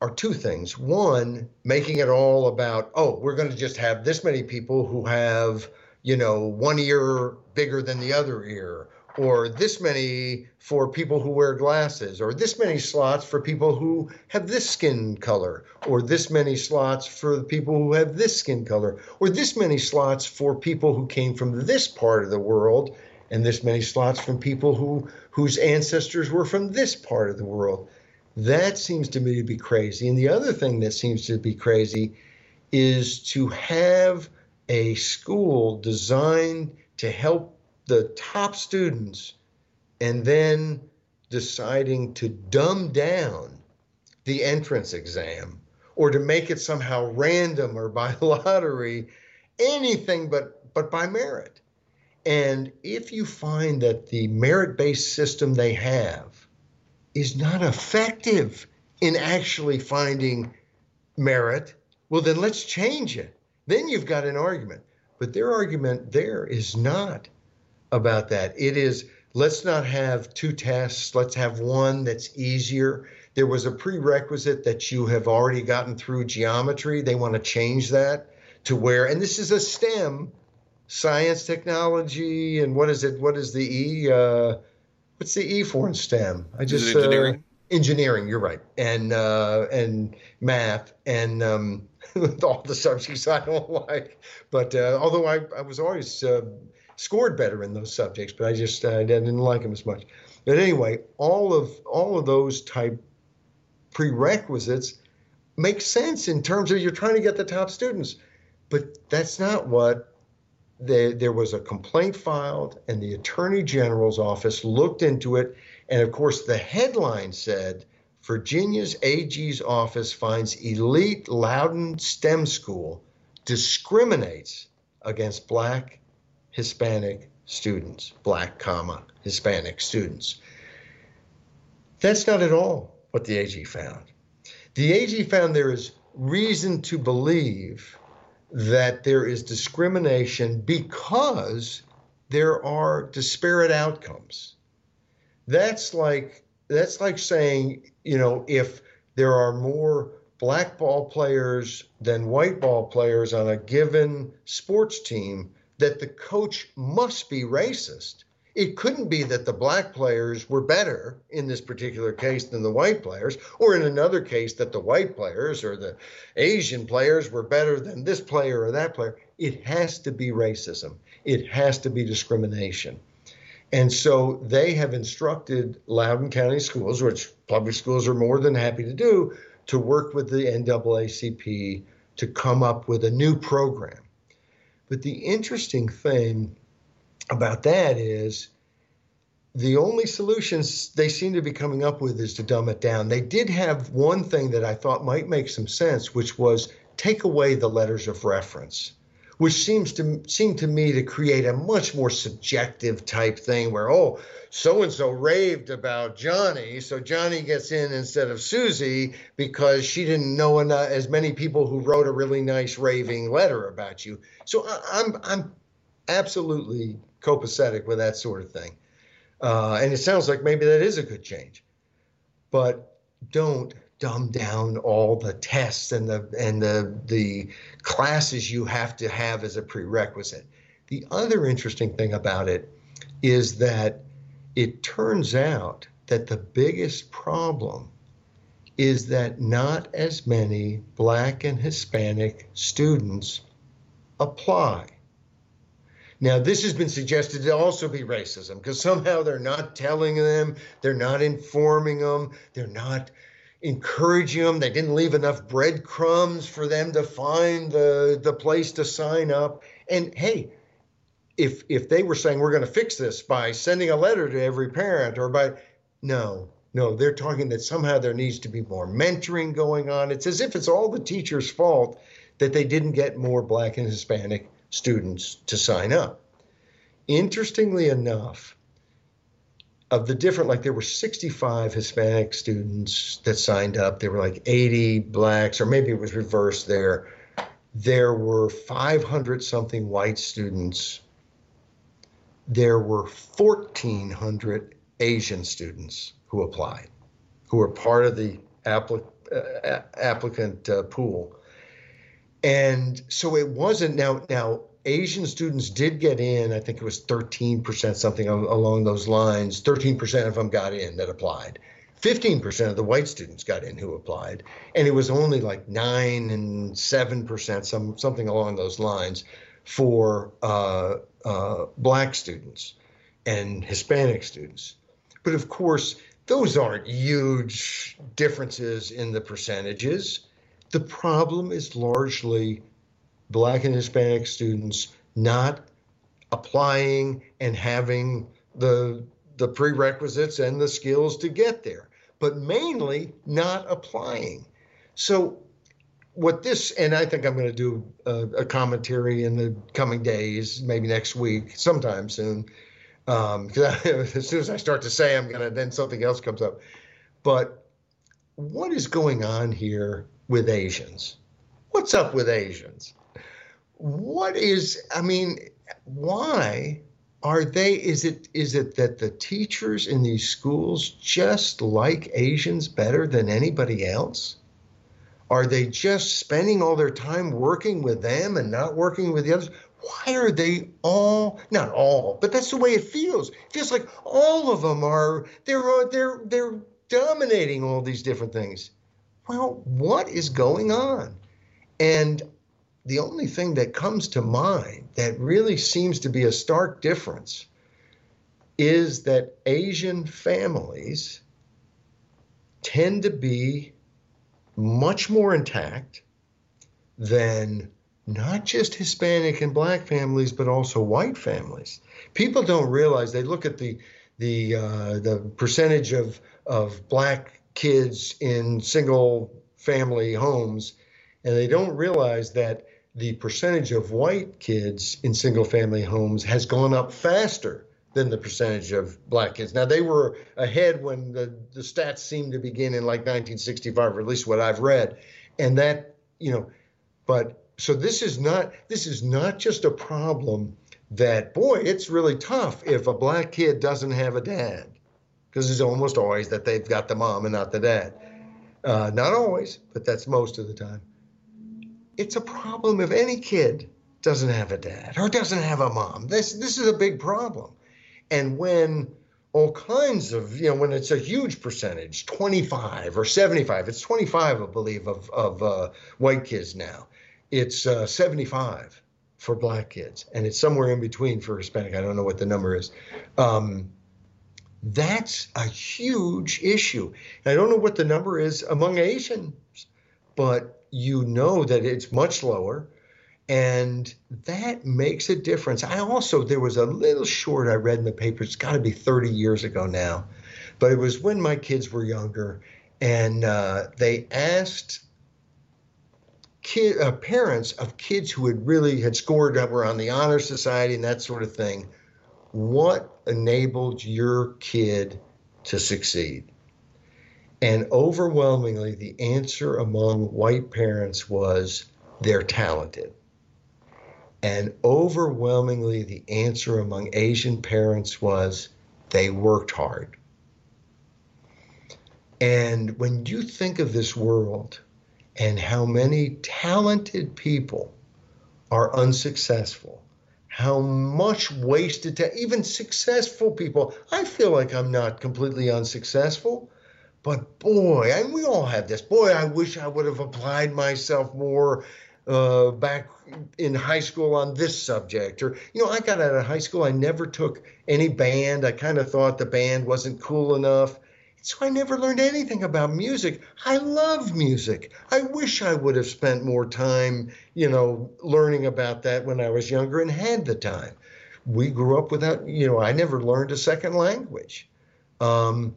are two things. One making it all about oh we're going to just have this many people who have you know one ear bigger than the other ear or this many for people who wear glasses, or this many slots for people who have this skin color, or this many slots for people who have this skin color, or this many slots for people who came from this part of the world, and this many slots from people who whose ancestors were from this part of the world. That seems to me to be crazy. And the other thing that seems to be crazy is to have a school designed to help the top students and then deciding to dumb down the entrance exam or to make it somehow random or by lottery anything but but by merit. And if you find that the merit-based system they have is not effective in actually finding merit well then let's change it. Then you've got an argument. But their argument there is not about that. It is let's not have two tests, let's have one that's easier. There was a prerequisite that you have already gotten through geometry. They want to change that to where, and this is a STEM, science, technology, and what is it? What is the E? Uh, what's the E for in STEM? I just engineering. Uh, engineering, you're right, and uh, and math, and um, all the subjects I don't like. But uh, although I, I was always uh, scored better in those subjects, but I just uh, didn't like them as much. But anyway, all of all of those type prerequisites make sense in terms of you're trying to get the top students, but that's not what there was a complaint filed, and the attorney general's office looked into it, And of course, the headline said Virginia's AG's office finds elite Loudoun STEM school discriminates against black, Hispanic students, black, comma, Hispanic students. That's not at all what the AG found. The AG found there is reason to believe that there is discrimination because there are disparate outcomes. That's like that's like saying, you know, if there are more black ball players than white ball players on a given sports team, that the coach must be racist. It couldn't be that the black players were better in this particular case than the white players, or in another case that the white players or the Asian players were better than this player or that player. It has to be racism, it has to be discrimination. And so they have instructed Loudoun County schools, which public schools are more than happy to do, to work with the NAACP to come up with a new program. But the interesting thing about that is the only solutions they seem to be coming up with is to dumb it down. They did have one thing that I thought might make some sense, which was take away the letters of reference which seems to seem to me to create a much more subjective type thing where oh so and so raved about Johnny so Johnny gets in instead of Susie because she didn't know enough, as many people who wrote a really nice raving letter about you. So I, am I'm, I'm absolutely copacetic with that sort of thing. Uh, and it sounds like maybe that is a good change. But don't dumb down all the tests and the and the the classes you have to have as a prerequisite. The other interesting thing about it is that it turns out that the biggest problem is that not as many black and Hispanic students apply. Now, this has been suggested to also be racism because somehow they're not telling them, they're not informing them, they're not encouraging them. They didn't leave enough breadcrumbs for them to find the, the place to sign up. And hey, if if they were saying we're going to fix this by sending a letter to every parent or by no, no, they're talking that somehow there needs to be more mentoring going on. It's as if it's all the teacher's fault that they didn't get more black and Hispanic students to sign up. Interestingly enough, of the different, like there were 65 Hispanic students that signed up. There were like 80 blacks, or maybe it was reversed there. There were 500 something white students. There were 1,400 Asian students who applied, who were part of the applic- uh, applicant uh, pool. And so it wasn't now. Now Asian students did get in. I think it was 13%, something along those lines. 13% of them got in that applied. 15% of the white students got in who applied. And it was only like 9 and 7%, some, something along those lines, for uh, uh, black students and Hispanic students. But of course, those aren't huge differences in the percentages. The problem is largely Black and Hispanic students not applying and having the the prerequisites and the skills to get there, but mainly not applying. So what this and I think I'm going to do a, a, commentary in the coming days, maybe next week, sometime soon. Um, as soon as I start to say I'm going to, then something else comes up. But what is going on here with Asians? What's up with Asians? What is i mean why are they is it is it that the teachers in these schools just like asians better than anybody else? Are they just spending all their time working with them and not working with the others? Why are they all not all but that's the way it feels. It feels like all of them are they're they're they're dominating all these different things. Well what is going on? And the only thing that comes to mind that really seems to be a stark difference is that Asian families tend to be much more intact than not just Hispanic and black families, but also white families. People don't realize they look at the the uh, the percentage of of black kids in single family homes, and they don't realize that the percentage of white kids in single family homes has gone up faster than the percentage of black kids. Now they were ahead when the, the stats seemed to begin in like 1965, or at least what I've read. And that, you know, but so this is not this is not just a problem that boy, it's really tough if a black kid doesn't have a dad. Because it's almost always that they've got the mom and not the dad. Uh, not always, but that's most of the time. It's a problem if any kid doesn't have a dad or doesn't have a mom. This this is a big problem. And when all kinds of, you know, when it's a huge percentage, 25 or 75, it's 25, I believe, of, of uh, white kids now. It's uh, 75 for black kids, and it's somewhere in between for Hispanic. I don't know what the number is. Um, that's a huge issue. And I don't know what the number is among Asians, but you know that it's much lower. And that makes a difference. I also, there was a little short I read in the paper, it's got to be 30 years ago now, but it was when my kids were younger. And uh, they asked kid, uh, parents of kids who had really had scored up on the honor society and that sort of thing, what enabled your kid to succeed? And overwhelmingly, the answer among white parents was they're talented. And overwhelmingly, the answer among Asian parents was they worked hard. And when you think of this world and how many talented people are unsuccessful, how much wasted time, even successful people, I feel like I'm not completely unsuccessful. But boy, and we all have this. Boy, I wish I would have applied myself more uh, back in high school on this subject. Or, you know, I got out of high school, I never took any band. I kind of thought the band wasn't cool enough. So I never learned anything about music. I love music. I wish I would have spent more time, you know, learning about that when I was younger and had the time. We grew up without, you know, I never learned a second language. Um,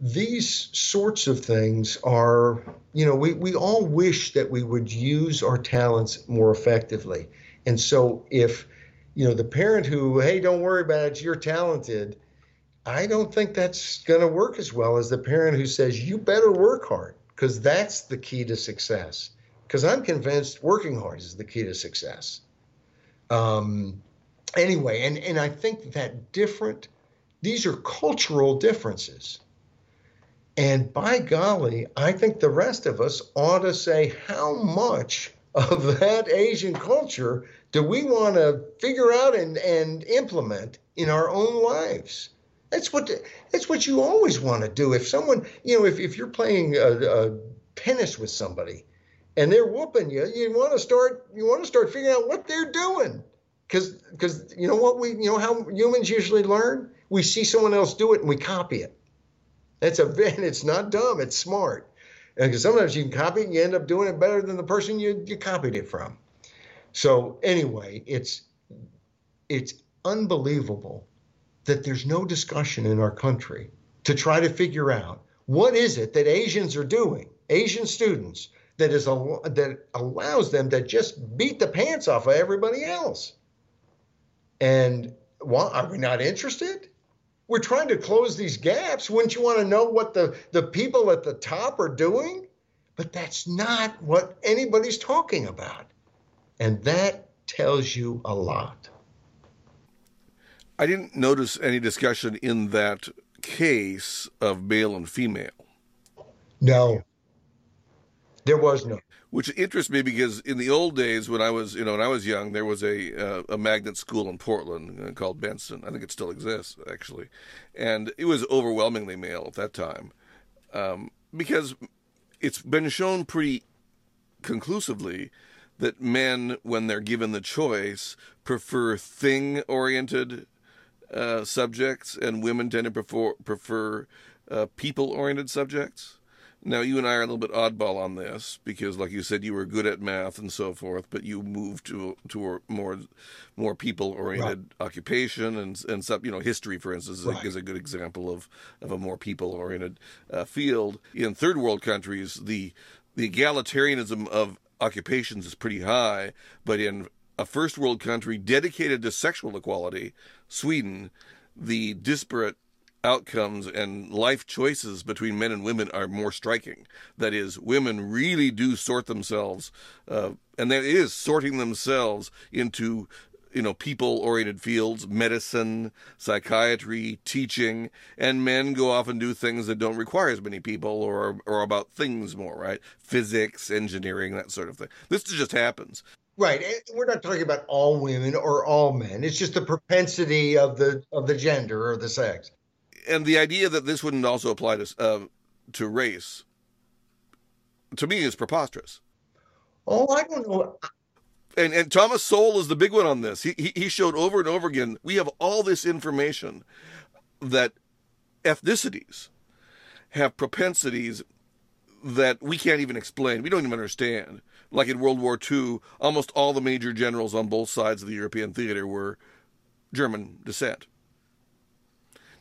these sorts of things are, you know, we, we all wish that we would use our talents more effectively. And so if, you know, the parent who, hey, don't worry about it, you're talented, I don't think that's going to work as well as the parent who says, you better work hard, because that's the key to success. Because I'm convinced working hard is the key to success. Um, anyway, and, and I think that different, these are cultural differences and by golly, I think the rest of us ought to say how much of that Asian culture do we want to figure out and, and implement in our own lives? That's what that's what you always want to do. If someone, you know, if, if you're playing a, a tennis with somebody and they're whooping you, you want to start you want to start figuring out what they're doing. Because because you know what we you know how humans usually learn? We see someone else do it and we copy it. It's a it's not dumb. It's smart. Because sometimes you can copy and you end up doing it better than the person you, you copied it from. So anyway, it's it's unbelievable that there's no discussion in our country to try to figure out what is it that Asians are doing, Asian students, that is a, that allows them to just beat the pants off of everybody else. And why are we not interested? We're trying to close these gaps. Wouldn't you want to know what the, the people at the top are doing? But that's not what anybody's talking about. And that tells you a lot. I didn't notice any discussion in that case of male and female. No. There was no which interests me because in the old days when I was, you know, when I was young, there was a uh, a magnet school in Portland uh, called Benson. I think it still exists actually, and it was overwhelmingly male at that time, um, because it's been shown pretty conclusively that men, when they're given the choice, prefer thing-oriented uh, subjects, and women tend to prefer prefer uh, people-oriented subjects Now, you and I are a little bit oddball on this because, like you said, you were good at math and so forth, but you moved to to a more more people oriented right. occupation and and some you know history, for instance, right. is a good example of of a more people oriented uh, field. In third world countries, the the egalitarianism of occupations is pretty high, but in a first world country dedicated to sexual equality, Sweden, the disparate outcomes and life choices between men and women are more striking. That is, women really do sort themselves, uh, and that is sorting themselves into you know people oriented fields medicine psychiatry teaching and men go off and do things that don't require as many people or or about things more right physics engineering that sort of thing this just happens Right. We're not talking about all women or all men. It's just the propensity of the of the gender or the sex. And the idea that this wouldn't also apply to uh, to race, to me, is preposterous. Oh, I don't know. And and Thomas Sowell is the big one on this. He he, he showed over and over again. We have all this information that ethnicities have propensities that we can't even explain. We don't even understand like in World War II, almost all the major generals on both sides of the European theater were German descent.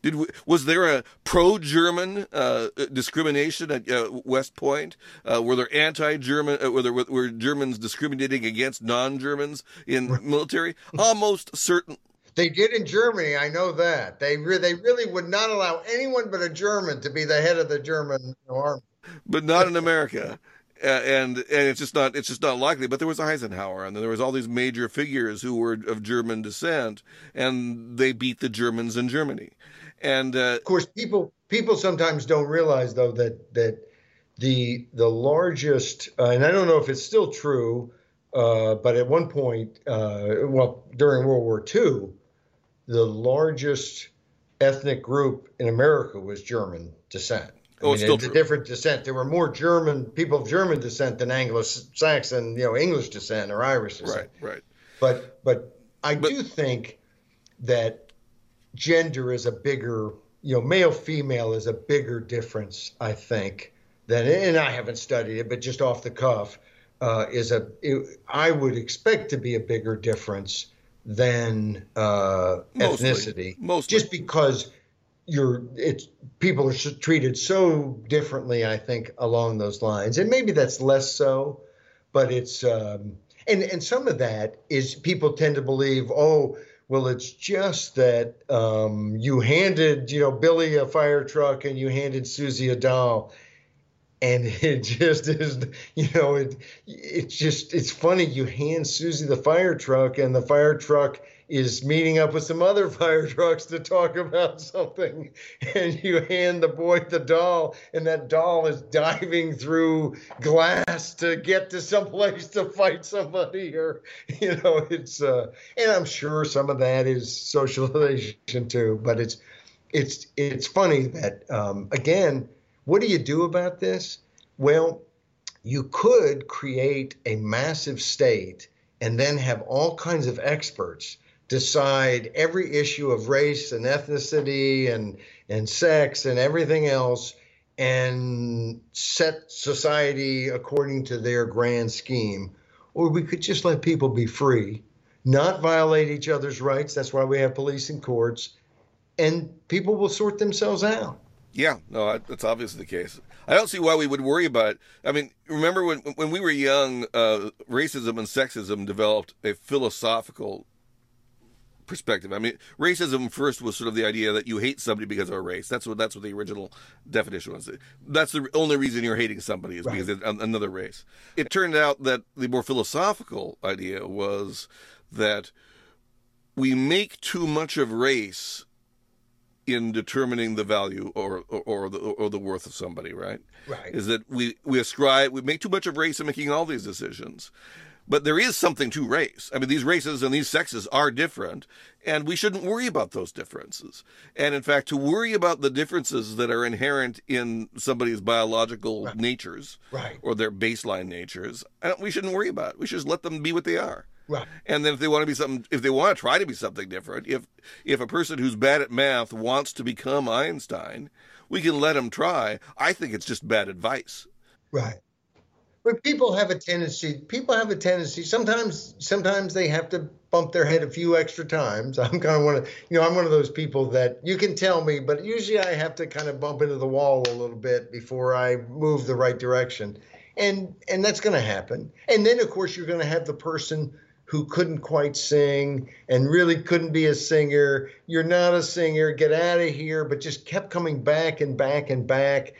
Did we, was there a pro-German uh, discrimination at uh, West Point? Uh, were there anti-German? Uh, were there were Germans discriminating against non-Germans in military? Almost certain. They did in Germany. I know that they re- they really would not allow anyone but a German to be the head of the German army. But not in America and and it's just not it's just not likely. But there was Eisenhower, and there was all these major figures who were of German descent, and they beat the Germans in Germany. And uh, of course, people people sometimes don't realize though that that the the largest, uh, and I don't know if it's still true, uh, but at one point, uh, well, during World War II, the largest ethnic group in America was German descent. Oh, it's still true. different descent. There were more German people of German descent than Anglo-Saxon, you know, English descent or Irish descent. Right, right. But but I but, do think that gender is a bigger, you know, male female is a bigger difference. I think than, and I haven't studied it, but just off the cuff, uh, is a. It, I would expect to be a bigger difference than uh, mostly, ethnicity, mostly. just because you're it's people are treated so differently i think along those lines and maybe that's less so but it's um, and and some of that is people tend to believe oh well it's just that um, you handed you know billy a fire truck and you handed susie a doll. And it just is you know it it's just it's funny. You hand susie the fire truck and the fire truck is meeting up with some other fire trucks to talk about something. And you hand the boy the doll and that doll is diving through glass to get to some place to fight somebody or you know it's uh and i'm sure some of that is socialization too but it's it's it's funny that um again what do you do about this? Well you could create a massive state and then have all kinds of experts decide every issue of race and ethnicity and and sex and everything else and set society according to their grand scheme. Or we could just let people be free not violate each other's rights that's why we have police and courts and people will sort themselves out. Yeah no that's obviously the case. I don't see why we would worry about it i mean remember when when we were young uh, racism and sexism developed a philosophical perspective. I mean, racism first was sort of the idea that you hate somebody because of a race. That's what that's what the original definition was. That's the only reason you're hating somebody is right. because it's another race. It turned out that the more philosophical idea was that we make too much of race in determining the value or, or, or the or the worth of somebody, right? Right. Is that we we ascribe we make too much of race in making all these decisions. But there is something to race. I mean, these races and these sexes are different, and we shouldn't worry about those differences. And in fact, to worry about the differences that are inherent in somebody's biological right. natures right. or their baseline natures, we shouldn't worry about. It. We should just let them be what they are. Right. And then if they want to be something, if they want to try to be something different, if if a person who's bad at math wants to become Einstein, we can let them try. I think it's just bad advice. Right. But people have a tendency. People have a tendency. Sometimes, sometimes they have to bump their head a few extra times. I'm kind of one of, you know, I'm one of those people that you can tell me, but usually I have to kind of bump into the wall a little bit before I move the right direction, and and that's going to happen. And then of course you're going to have the person who couldn't quite sing and really couldn't be a singer. You're not a singer. Get out of here. But just kept coming back and back and back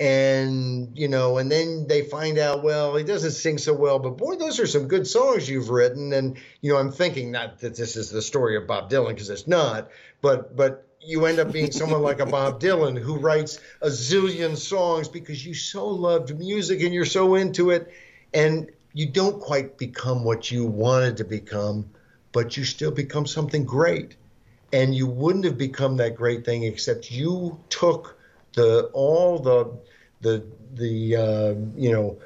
and you know and then they find out well he doesn't sing so well but boy those are some good songs you've written. And you know i'm thinking not that this is the story of bob dylan because it's not but but you end up being someone like a bob dylan who writes a zillion songs because you so loved music and you're so into it. And you don't quite become what you wanted to become but you still become something great. And you wouldn't have become that great thing except you took the all the the the uh, you know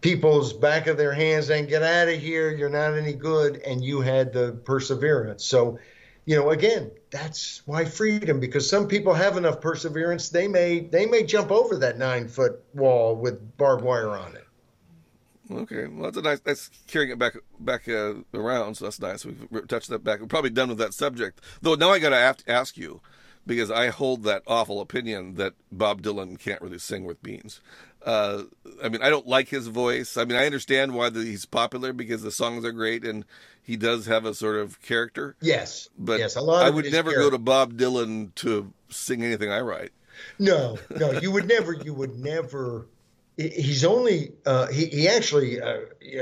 people's back of their hands and get out of here you're not any good and you had the perseverance so you know again that's why freedom because some people have enough perseverance they may they may jump over that nine foot wall with barbed wire on it Okay, well that's a nice. That's carrying it back back uh, around, so that's nice. We've touched that back. We're probably done with that subject. Though now I got to ask you, because I hold that awful opinion that Bob Dylan can't really sing with beans. Uh, I mean, I don't like his voice. I mean, I understand why the, he's popular because the songs are great and he does have a sort of character. Yes, but yes, a lot I would never character. go to Bob Dylan to sing anything I write. No, no, you would never. You would never. He's only. Uh, he he actually, uh,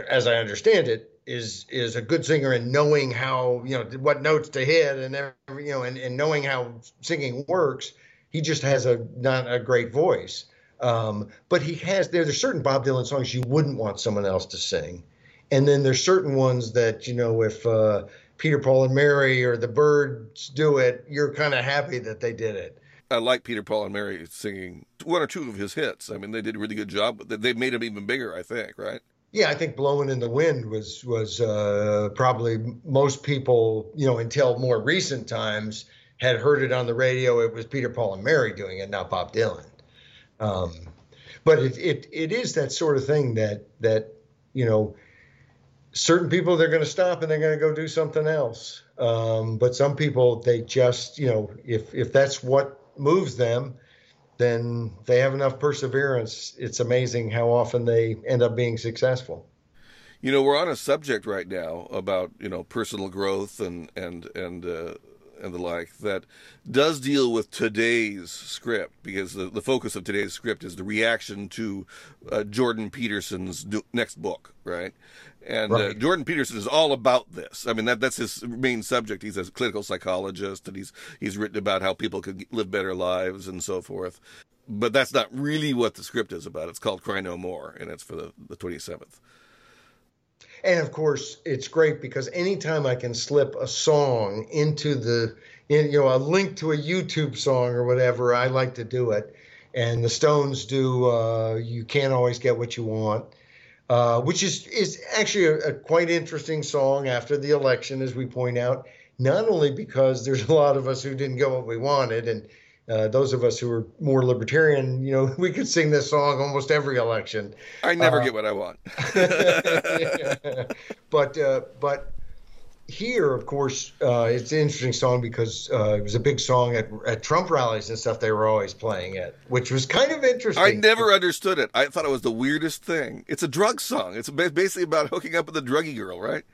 as I understand it, is is a good singer and knowing how you know what notes to hit and every, you know and, and knowing how singing works he just has a not a great voice um, but he has there, there's certain bob dylan songs you wouldn't want someone else to sing and then there's certain ones that you know if uh, peter paul and mary or the Byrds do it you're kind of happy that they did it I like Peter Paul and Mary singing one or two of his hits. I mean, they did a really good job. They made him even bigger, I think, right? Yeah, I think "Blowing in the Wind" was was uh, probably most people, you know, until more recent times had heard it on the radio. It was Peter, Paul, and Mary doing it, not Bob Dylan. Um, but it, it it is that sort of thing that that you know, certain people they're going to stop and they're going to go do something else. Um, but some people they just you know if if that's what moves them, then they have enough perseverance. It's amazing how often they end up being successful. You know, we're on a subject right now about you know personal growth and and and uh, and the like that does deal with today's script because the, the focus of today's script is the reaction to uh, Jordan Peterson's next book, right? And uh, right. Uh, Jordan Peterson is all about this. I mean, that that's his main subject. He's a clinical psychologist, and he's he's written about how people could live better lives and so forth. But that's not really what the script is about. It's called Cry No More, and it's for the the twenty seventh. And of course, it's great because anytime I can slip a song into the, in, you know, a link to a YouTube song or whatever, I like to do it. And the Stones do uh, "You Can't Always Get What You Want." Uh, which is is actually a, a, quite interesting song after the election, as we point out. Not only because there's a lot of us who didn't get what we wanted, and uh, those of us who are more libertarian, you know, we could sing this song almost every election. I never uh, get what I want. but uh, but here, of course, uh, it's an interesting song because uh, it was a big song at, at Trump rallies and stuff. They were always playing it, which was kind of interesting. I never understood it. I thought it was the weirdest thing. It's a drug song. It's basically about hooking up with a druggy girl, right?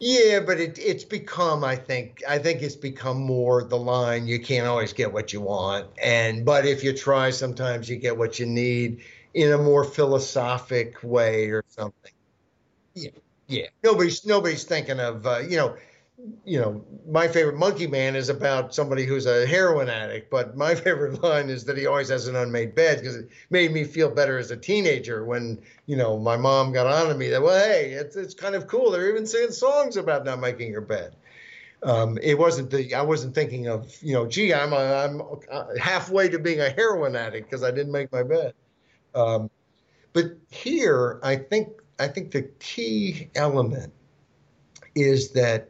Yeah, but it, it's become. I think. I think it's become more the line. You can't always get what you want, and but if you try, sometimes you get what you need in a more philosophic way or something. Yeah. Yeah, nobody's nobody's thinking of uh, you know, you know, my favorite Monkey Man is about somebody who's a heroin addict, but my favorite line is that he always has an unmade bed because it made me feel better as a teenager when you know my mom got on to me that well, hey, it's it's kind of cool. They're even singing songs about not making your bed. Um, it wasn't the I wasn't thinking of you know, gee, I'm a, I'm uh, halfway to being a heroin addict because I didn't make my bed. Um, but here, I think I think the key element is that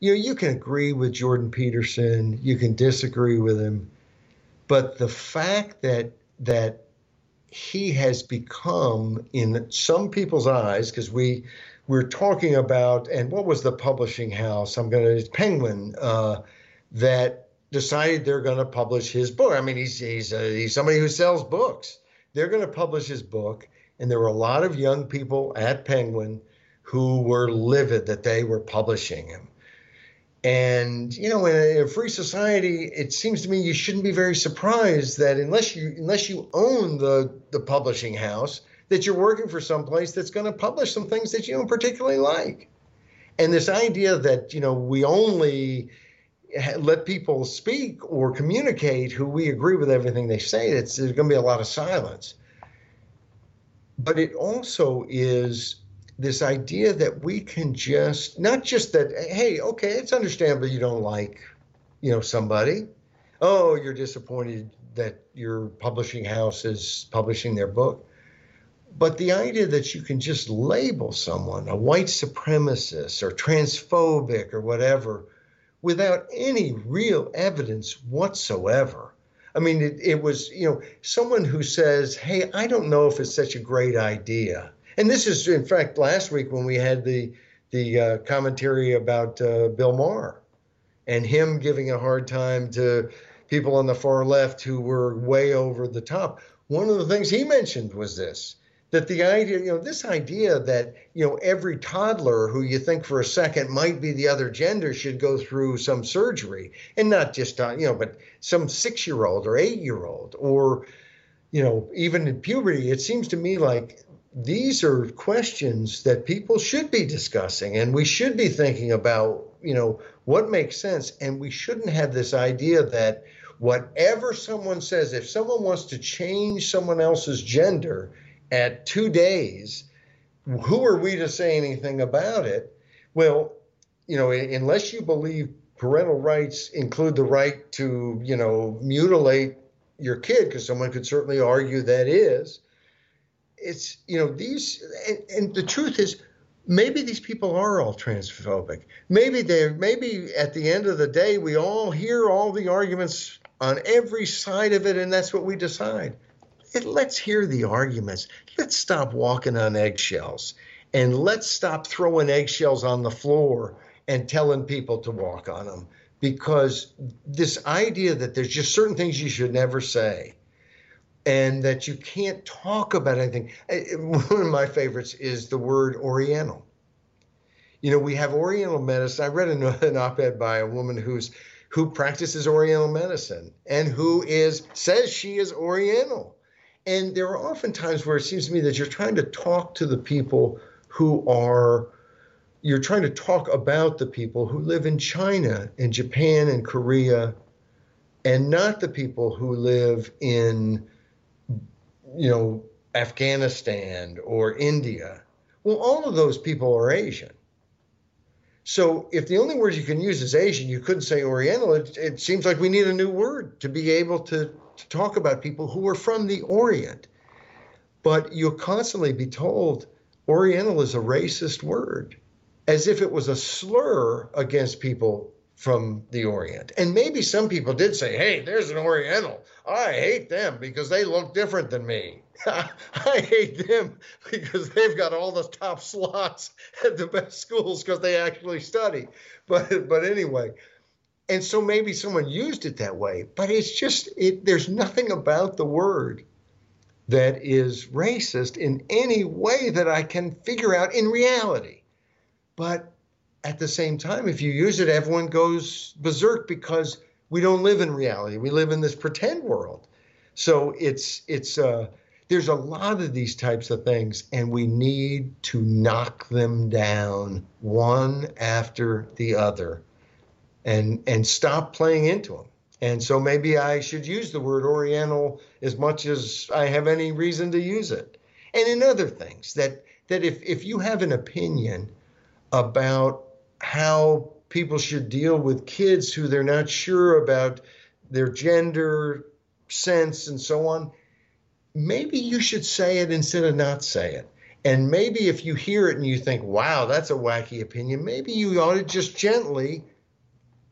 you know you can agree with Jordan Peterson, you can disagree with him, but the fact that that he has become in some people's eyes because we we're talking about and what was the publishing house i'm going to penguin uh, that decided they're going to publish his book. I mean he's he's, uh, he's somebody who sells books. They're going to publish his book and there were a lot of young people at penguin who were livid that they were publishing him and you know, in a free society, it seems to me you shouldn't be very surprised that unless you unless you own the the publishing house, that you're working for some place that's going to publish some things that you don't particularly like. And this idea that you know we only let people speak or communicate who we agree with everything they say, it's there's going to be a lot of silence. But it also is this idea that we can just not just that hey okay it's understandable you don't like you know somebody. Oh you're disappointed that your publishing house is publishing their book. But the idea that you can just label someone a white supremacist or transphobic or whatever without any real evidence whatsoever. I mean it, it was you know someone who says hey i don't know if it's such a great idea and this is, in fact, last week when we had the the uh, commentary about uh, Bill Maher and him giving a hard time to people on the far left who were way over the top. One of the things he mentioned was this that the idea, you know, this idea that, you know, every toddler who you think for a second might be the other gender should go through some surgery and not just, uh, you know, but some six year old or eight year old or, you know, even in puberty, it seems to me like these are questions that people should be discussing and we should be thinking about you know what makes sense and we shouldn't have this idea that whatever someone says if someone wants to change someone else's gender at 2 days who are we to say anything about it? Well you know unless you believe parental rights include the right to you know mutilate your kid because someone could certainly argue that is it's you know these and, and, the truth is maybe these people are all transphobic. Maybe they're maybe at the end of the day we all hear all the arguments on every side of it and that's what we decide. It, let's hear the arguments. Let's stop walking on eggshells and let's stop throwing eggshells on the floor and telling people to walk on them because this idea that there's just certain things you should never say and that you can't talk about anything. One of my favorites is the word Oriental. You know, we have Oriental medicine. I read an, op-ed by a woman who's who practices Oriental medicine and who is says she is Oriental. And there are often times where it seems to me that you're trying to talk to the people who are you're trying to talk about the people who live in China and Japan and Korea and not the people who live in you know, Afghanistan or India. Well, all of those people are Asian. So if the only word you can use is Asian, you couldn't say Oriental. It, it seems like we need a new word to be able to, to talk about people who are from the Orient. But you'll constantly be told Oriental is a racist word, as if it was a slur against people from the Orient. And maybe some people did say, hey, there's an Oriental. I hate them because they look different than me. I hate them because they've got all the top slots at the best schools because they actually study. But but anyway, and so maybe someone used it that way, but it's just it there's nothing about the word that is racist in any way that I can figure out in reality. But at the same time, if you use it, everyone goes berserk because we don't live in reality. We live in this pretend world. So it's it's uh, there's a lot of these types of things, and we need to knock them down one after the other, and and stop playing into them. And so maybe I should use the word Oriental as much as I have any reason to use it. And in other things that that if if you have an opinion about how people should deal with kids who they're not sure about their gender sense and so on, maybe you should say it instead of not say it. And maybe if you hear it and you think, wow, that's a wacky opinion, maybe you ought to just gently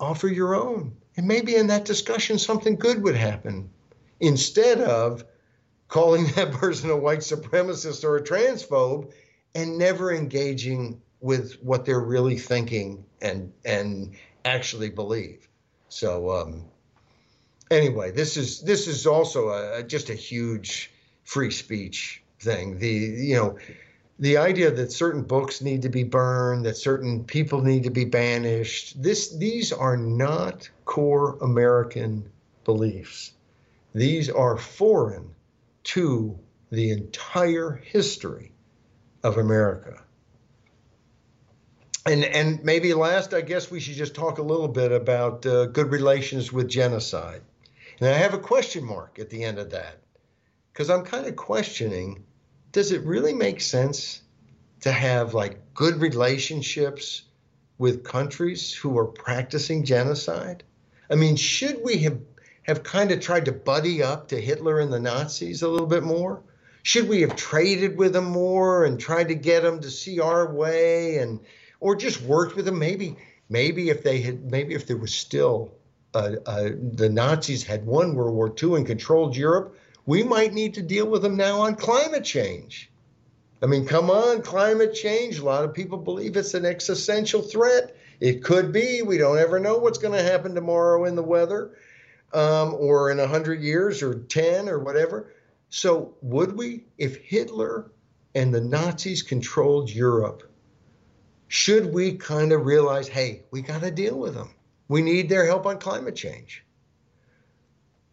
offer your own. And maybe in that discussion, something good would happen instead of calling that person a white supremacist or a transphobe and never engaging with what they're really thinking and and actually believe. So um, anyway, this is this is also a, just a huge free speech thing. The you know the idea that certain books need to be burned, that certain people need to be banished. This these are not core American beliefs. These are foreign to the entire history of America. And and maybe last, I guess we should just talk a little bit about uh, good relations with genocide. And I have a question mark at the end of that because I'm kind of questioning: Does it really make sense to have like good relationships with countries who are practicing genocide? I mean, should we have have kind of tried to buddy up to Hitler and the Nazis a little bit more? Should we have traded with them more and tried to get them to see our way and or just worked with them. Maybe, maybe if they had, maybe if there was still uh, uh, the Nazis had won World War II and controlled Europe, we might need to deal with them now on climate change. I mean, come on, climate change. A lot of people believe it's an existential threat. It could be. We don't ever know what's going to happen tomorrow in the weather um, or in 100 years or 10 or whatever. So, would we, if Hitler and the Nazis controlled Europe, should we kind of realize, hey, we got to deal with them? We need their help on climate change.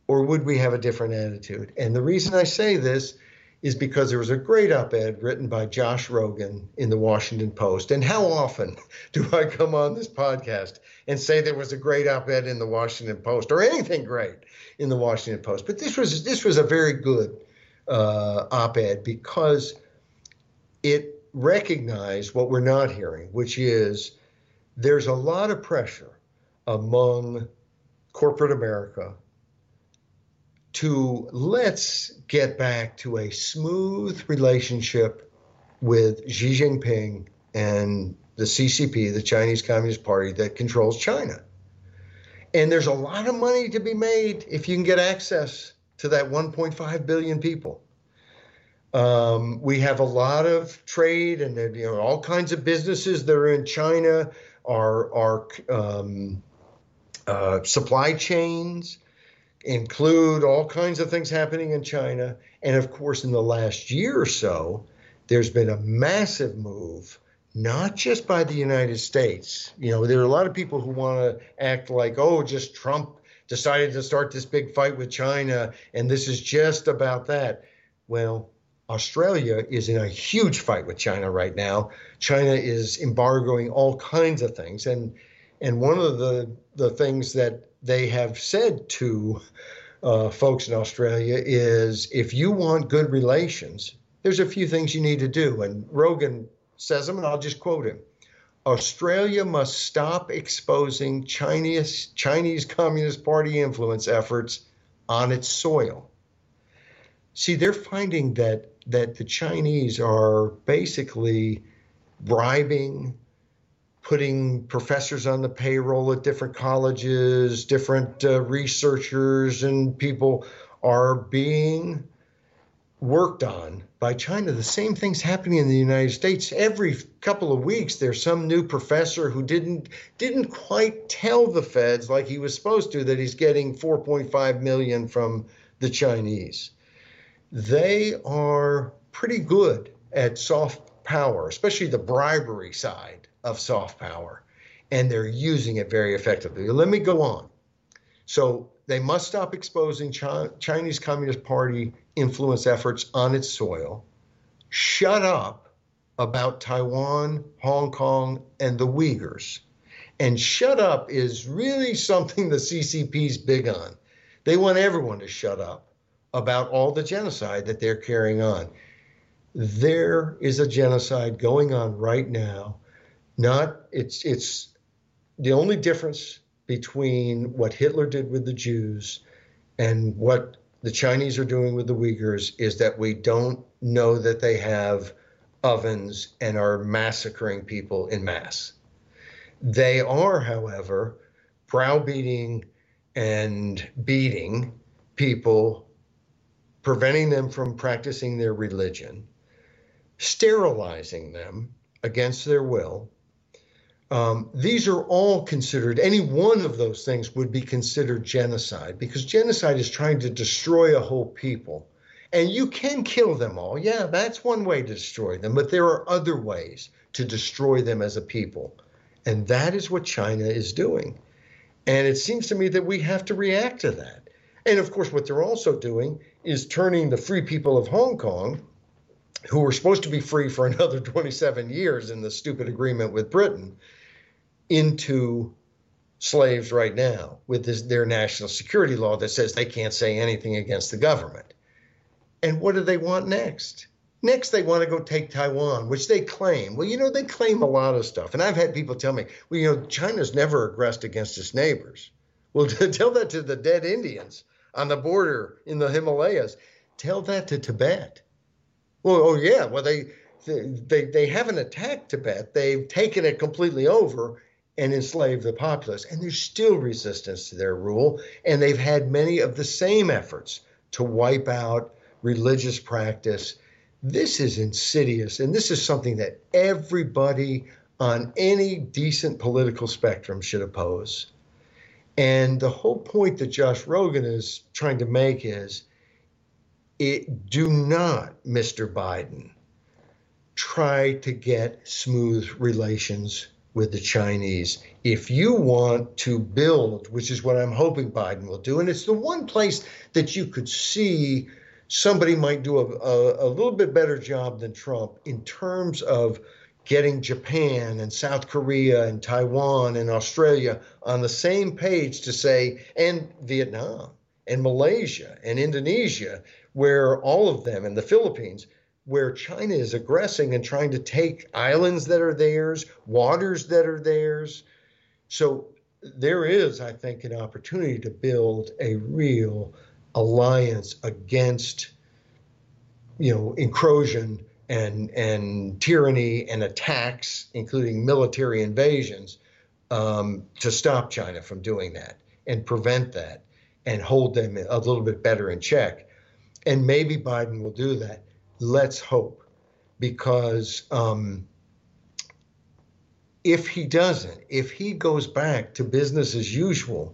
Or would we have a different attitude? And the reason I say this is because there was a great op ed written by Josh Rogin in the Washington Post. And how often do I come on this podcast and say there was a great op ed in the Washington Post or anything great in the Washington Post? But this was, this was a very good uh, op ed because it recognize what we're not hearing, which is there's a lot of pressure among corporate America to let's get back to a smooth relationship with Xi Jinping and the CCP, the Chinese Communist Party that controls China. And there's a lot of money to be made if you can get access to that 1.5 billion people. Um, we have a lot of trade and you know all kinds of businesses that are in China are um, uh, supply chains include all kinds of things happening in China, and of course, in the last year or so, there's been a massive move. Not just by the United States. You know, there are a lot of people who want to act like, oh, just Trump decided to start this big fight with China, and this is just about that. Well, Australia is in a huge fight with China right now. China is embargoing all kinds of things, and and one of the the things that they have said to uh, folks in Australia is if you want good relations, there's a few things you need to do. And Rogin says them, and I'll just quote him. Australia must stop exposing Chinese Chinese Communist Party influence efforts on its soil. See, they're finding that that the Chinese are basically bribing, putting professors on the payroll at different colleges, different uh, researchers, and people are being worked on by China. The same thing's happening in the United States. Every couple of weeks, there's some new professor who didn't didn't quite tell the feds like he was supposed to that he's getting 4.5 million from the Chinese they are pretty good at soft power, especially the bribery side of soft power, and they're using it very effectively. Let me go on. So they must stop exposing Chinese Communist Party influence efforts on its soil, shut up about Taiwan, Hong Kong, and the Uyghurs. And shut up is really something the CCP's big on. They want everyone to shut up about all the genocide that they're carrying on. There is a genocide going on right now. Not it's it's the only difference between what Hitler did with the Jews and what the Chinese are doing with the Uyghurs is that we don't know that they have ovens and are massacring people in mass. They are, however, browbeating and beating people, preventing them from practicing their religion, sterilizing them against their will. Um, these are all considered, any one of those things would be considered genocide because genocide is trying to destroy a whole people. And you can kill them all. Yeah, that's one way to destroy them, but there are other ways to destroy them as a people. And that is what China is doing. And it seems to me that we have to react to that. And of course, what they're also doing is turning the free people of Hong Kong, who were supposed to be free for another 27 years in the stupid agreement with Britain, into slaves right now with this, their national security law that says they can't say anything against the government. And what do they want next? Next, they want to go take Taiwan, which they claim. Well, you know, they claim a lot of stuff. And I've had people tell me, well, you know, China's never aggressed against its neighbors. Well, tell that to the dead Indians on the border in the Himalayas. Tell that to Tibet. Well, oh, yeah. Well, they, they, they haven't attacked Tibet. They've taken it completely over and enslaved the populace. And there's still resistance to their rule. And they've had many of the same efforts to wipe out religious practice this is insidious, and this is something that everybody on any decent political spectrum should oppose. And the whole point that Josh Rogin is trying to make is it, do not, Mr. Biden, try to get smooth relations with the Chinese. If you want to build, which is what I'm hoping Biden will do, and it's the one place that you could see somebody might do a, a, a little bit better job than Trump in terms of getting Japan and South Korea and Taiwan and Australia on the same page to say, and Vietnam and Malaysia and Indonesia, where all of them, and the Philippines, where China is aggressing and trying to take islands that are theirs, waters that are theirs. So there is, I think, an opportunity to build a real alliance against you know encroachment and and tyranny and attacks, including military invasions, um, to stop China from doing that and prevent that and hold them a little bit better in check. And maybe Biden will do that. Let's hope, because um, if he doesn't, if he goes back to business as usual,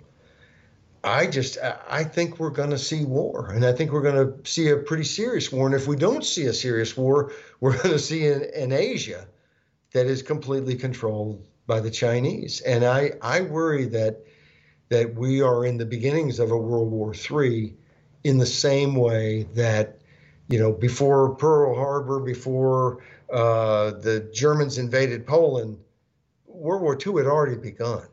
I just I think we're going to see war, and I think we're going to see a pretty serious war. And if we don't see a serious war, we're going to see an, Asia that is completely controlled by the Chinese. And I I worry that that we are in the beginnings of a World War III, in the same way that you know before Pearl Harbor, before uh, the Germans invaded Poland, World War II had already begun.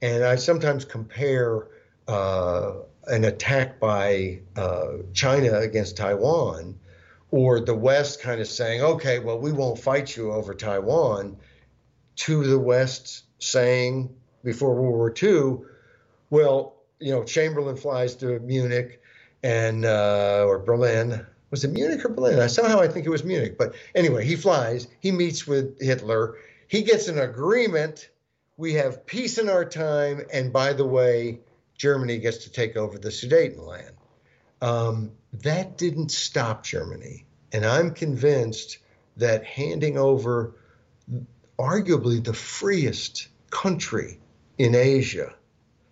And I sometimes compare an attack by uh, China against Taiwan, or the West kind of saying, okay, well, we won't fight you over Taiwan, to the West saying before World War II, well, you know, Chamberlain flies to Munich and uh, or Berlin. Was it Munich or Berlin? Somehow I think it was Munich. But anyway, he flies. He meets with Hitler. He gets an agreement. We have peace in our time. And by the way, Germany gets to take over the Sudetenland. Um, that didn't stop Germany. And I'm convinced that handing over arguably the freest country in Asia,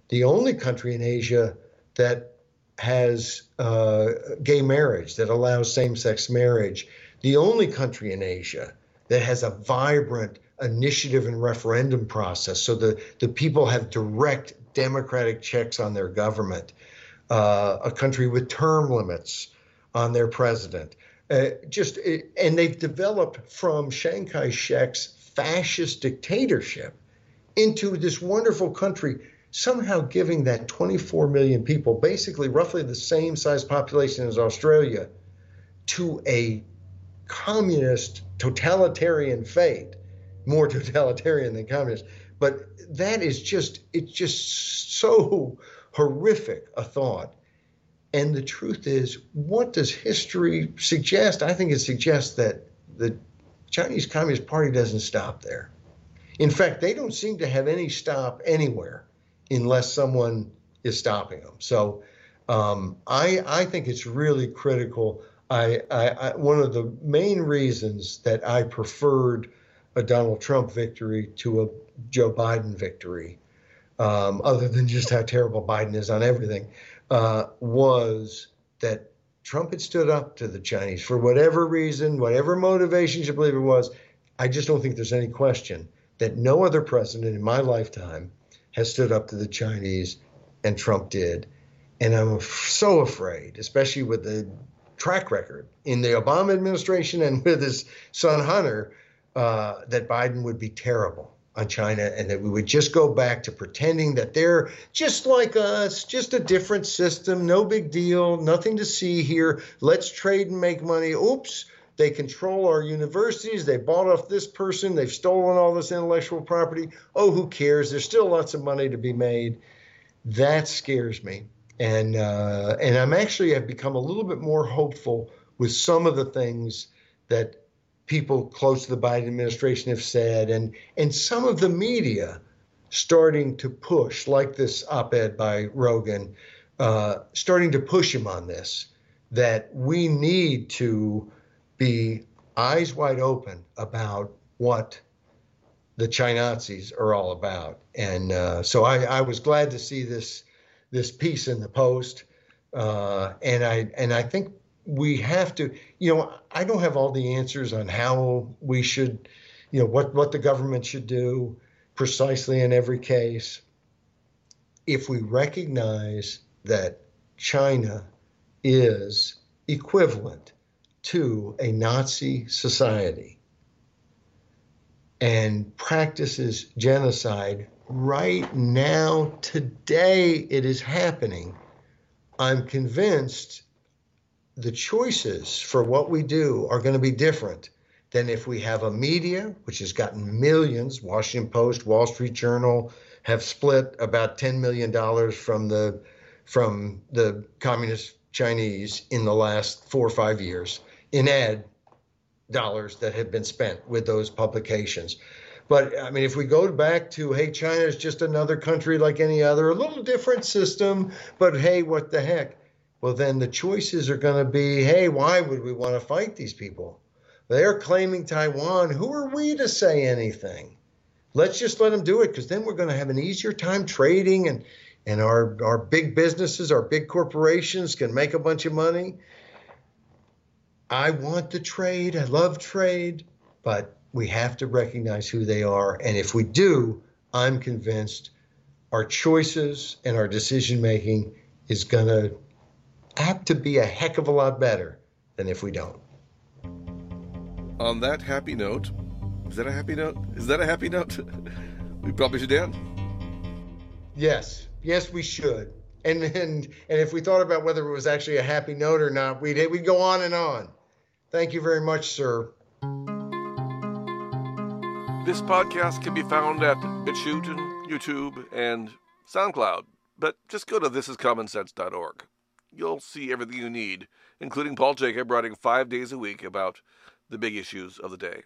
the only country in Asia that has uh, gay marriage, that allows same sex marriage, the only country in Asia that has a vibrant initiative and referendum process so the, the people have direct democratic checks on their government, uh, a country with term limits on their president. Uh, just and they've developed from Chiang Kai-shek's fascist dictatorship into this wonderful country, somehow giving that 24 million people, basically roughly the same size population as Australia, to a communist totalitarian fate, more totalitarian than communist. But that is just, it's just so horrific a thought. And the truth is, what does history suggest? I think it suggests that the Chinese Communist Party doesn't stop there. In fact, they don't seem to have any stop anywhere unless someone is stopping them. So um, I, I think it's really critical. I, I, I, one of the main reasons that I preferred a Donald Trump victory to a Joe Biden victory, um, other than just how terrible Biden is on everything, uh, was that Trump had stood up to the Chinese for whatever reason, whatever motivations you believe it was. I just don't think there's any question that no other president in my lifetime has stood up to the Chinese, and Trump did. And I'm so afraid, especially with the track record in the Obama administration and with his son Hunter, uh, that Biden would be terrible on China and that we would just go back to pretending that they're just like us, just a different system, no big deal, nothing to see here. Let's trade and make money. Oops, they control our universities. They bought off this person. They've stolen all this intellectual property. Oh, who cares? There's still lots of money to be made. That scares me. And uh, and I'm actually have become a little bit more hopeful with some of the things that people close to the Biden administration have said, and and some of the media starting to push, like this op-ed by Rogin, uh, starting to push him on this, that we need to be eyes wide open about what the Chinazis are all about. And uh, so I, I, was glad to see this this piece in the Post, uh, and I and I think we have to. You know, I don't have all the answers on how we should, you know, what what the government should do precisely in every case. If we recognize that China is equivalent to a Nazi society and practices genocide right now, today, it is happening. I'm convinced the choices for what we do are going to be different than if we have a media which has gotten millions. Washington Post, Wall Street Journal have split about $10 million from the from the communist Chinese in the last four or five years in ad dollars that have been spent with those publications. But I mean, if we go back to, hey, China is just another country like any other, a little different system, but hey, what the heck? Well, then the choices are going to be, hey, why would we want to fight these people? They're claiming Taiwan. Who are we to say anything? Let's just let them do it because then we're going to have an easier time trading and and our, our big businesses, our big corporations can make a bunch of money. I want the trade. I love trade, but we have to recognize who they are. And if we do, I'm convinced our choices and our decision making is going to have to be a heck of a lot better than if we don't. On that happy note, is that a happy note? Is that a happy note? we probably should end. Yes, yes, we should. And and and if we thought about whether it was actually a happy note or not, we'd we'd go on and on. Thank you very much, sir. This podcast can be found at BitChute and YouTube and SoundCloud, but just go to thisiscommonsense.org. You'll see everything you need, including Paul Jacob writing five days a week about the big issues of the day.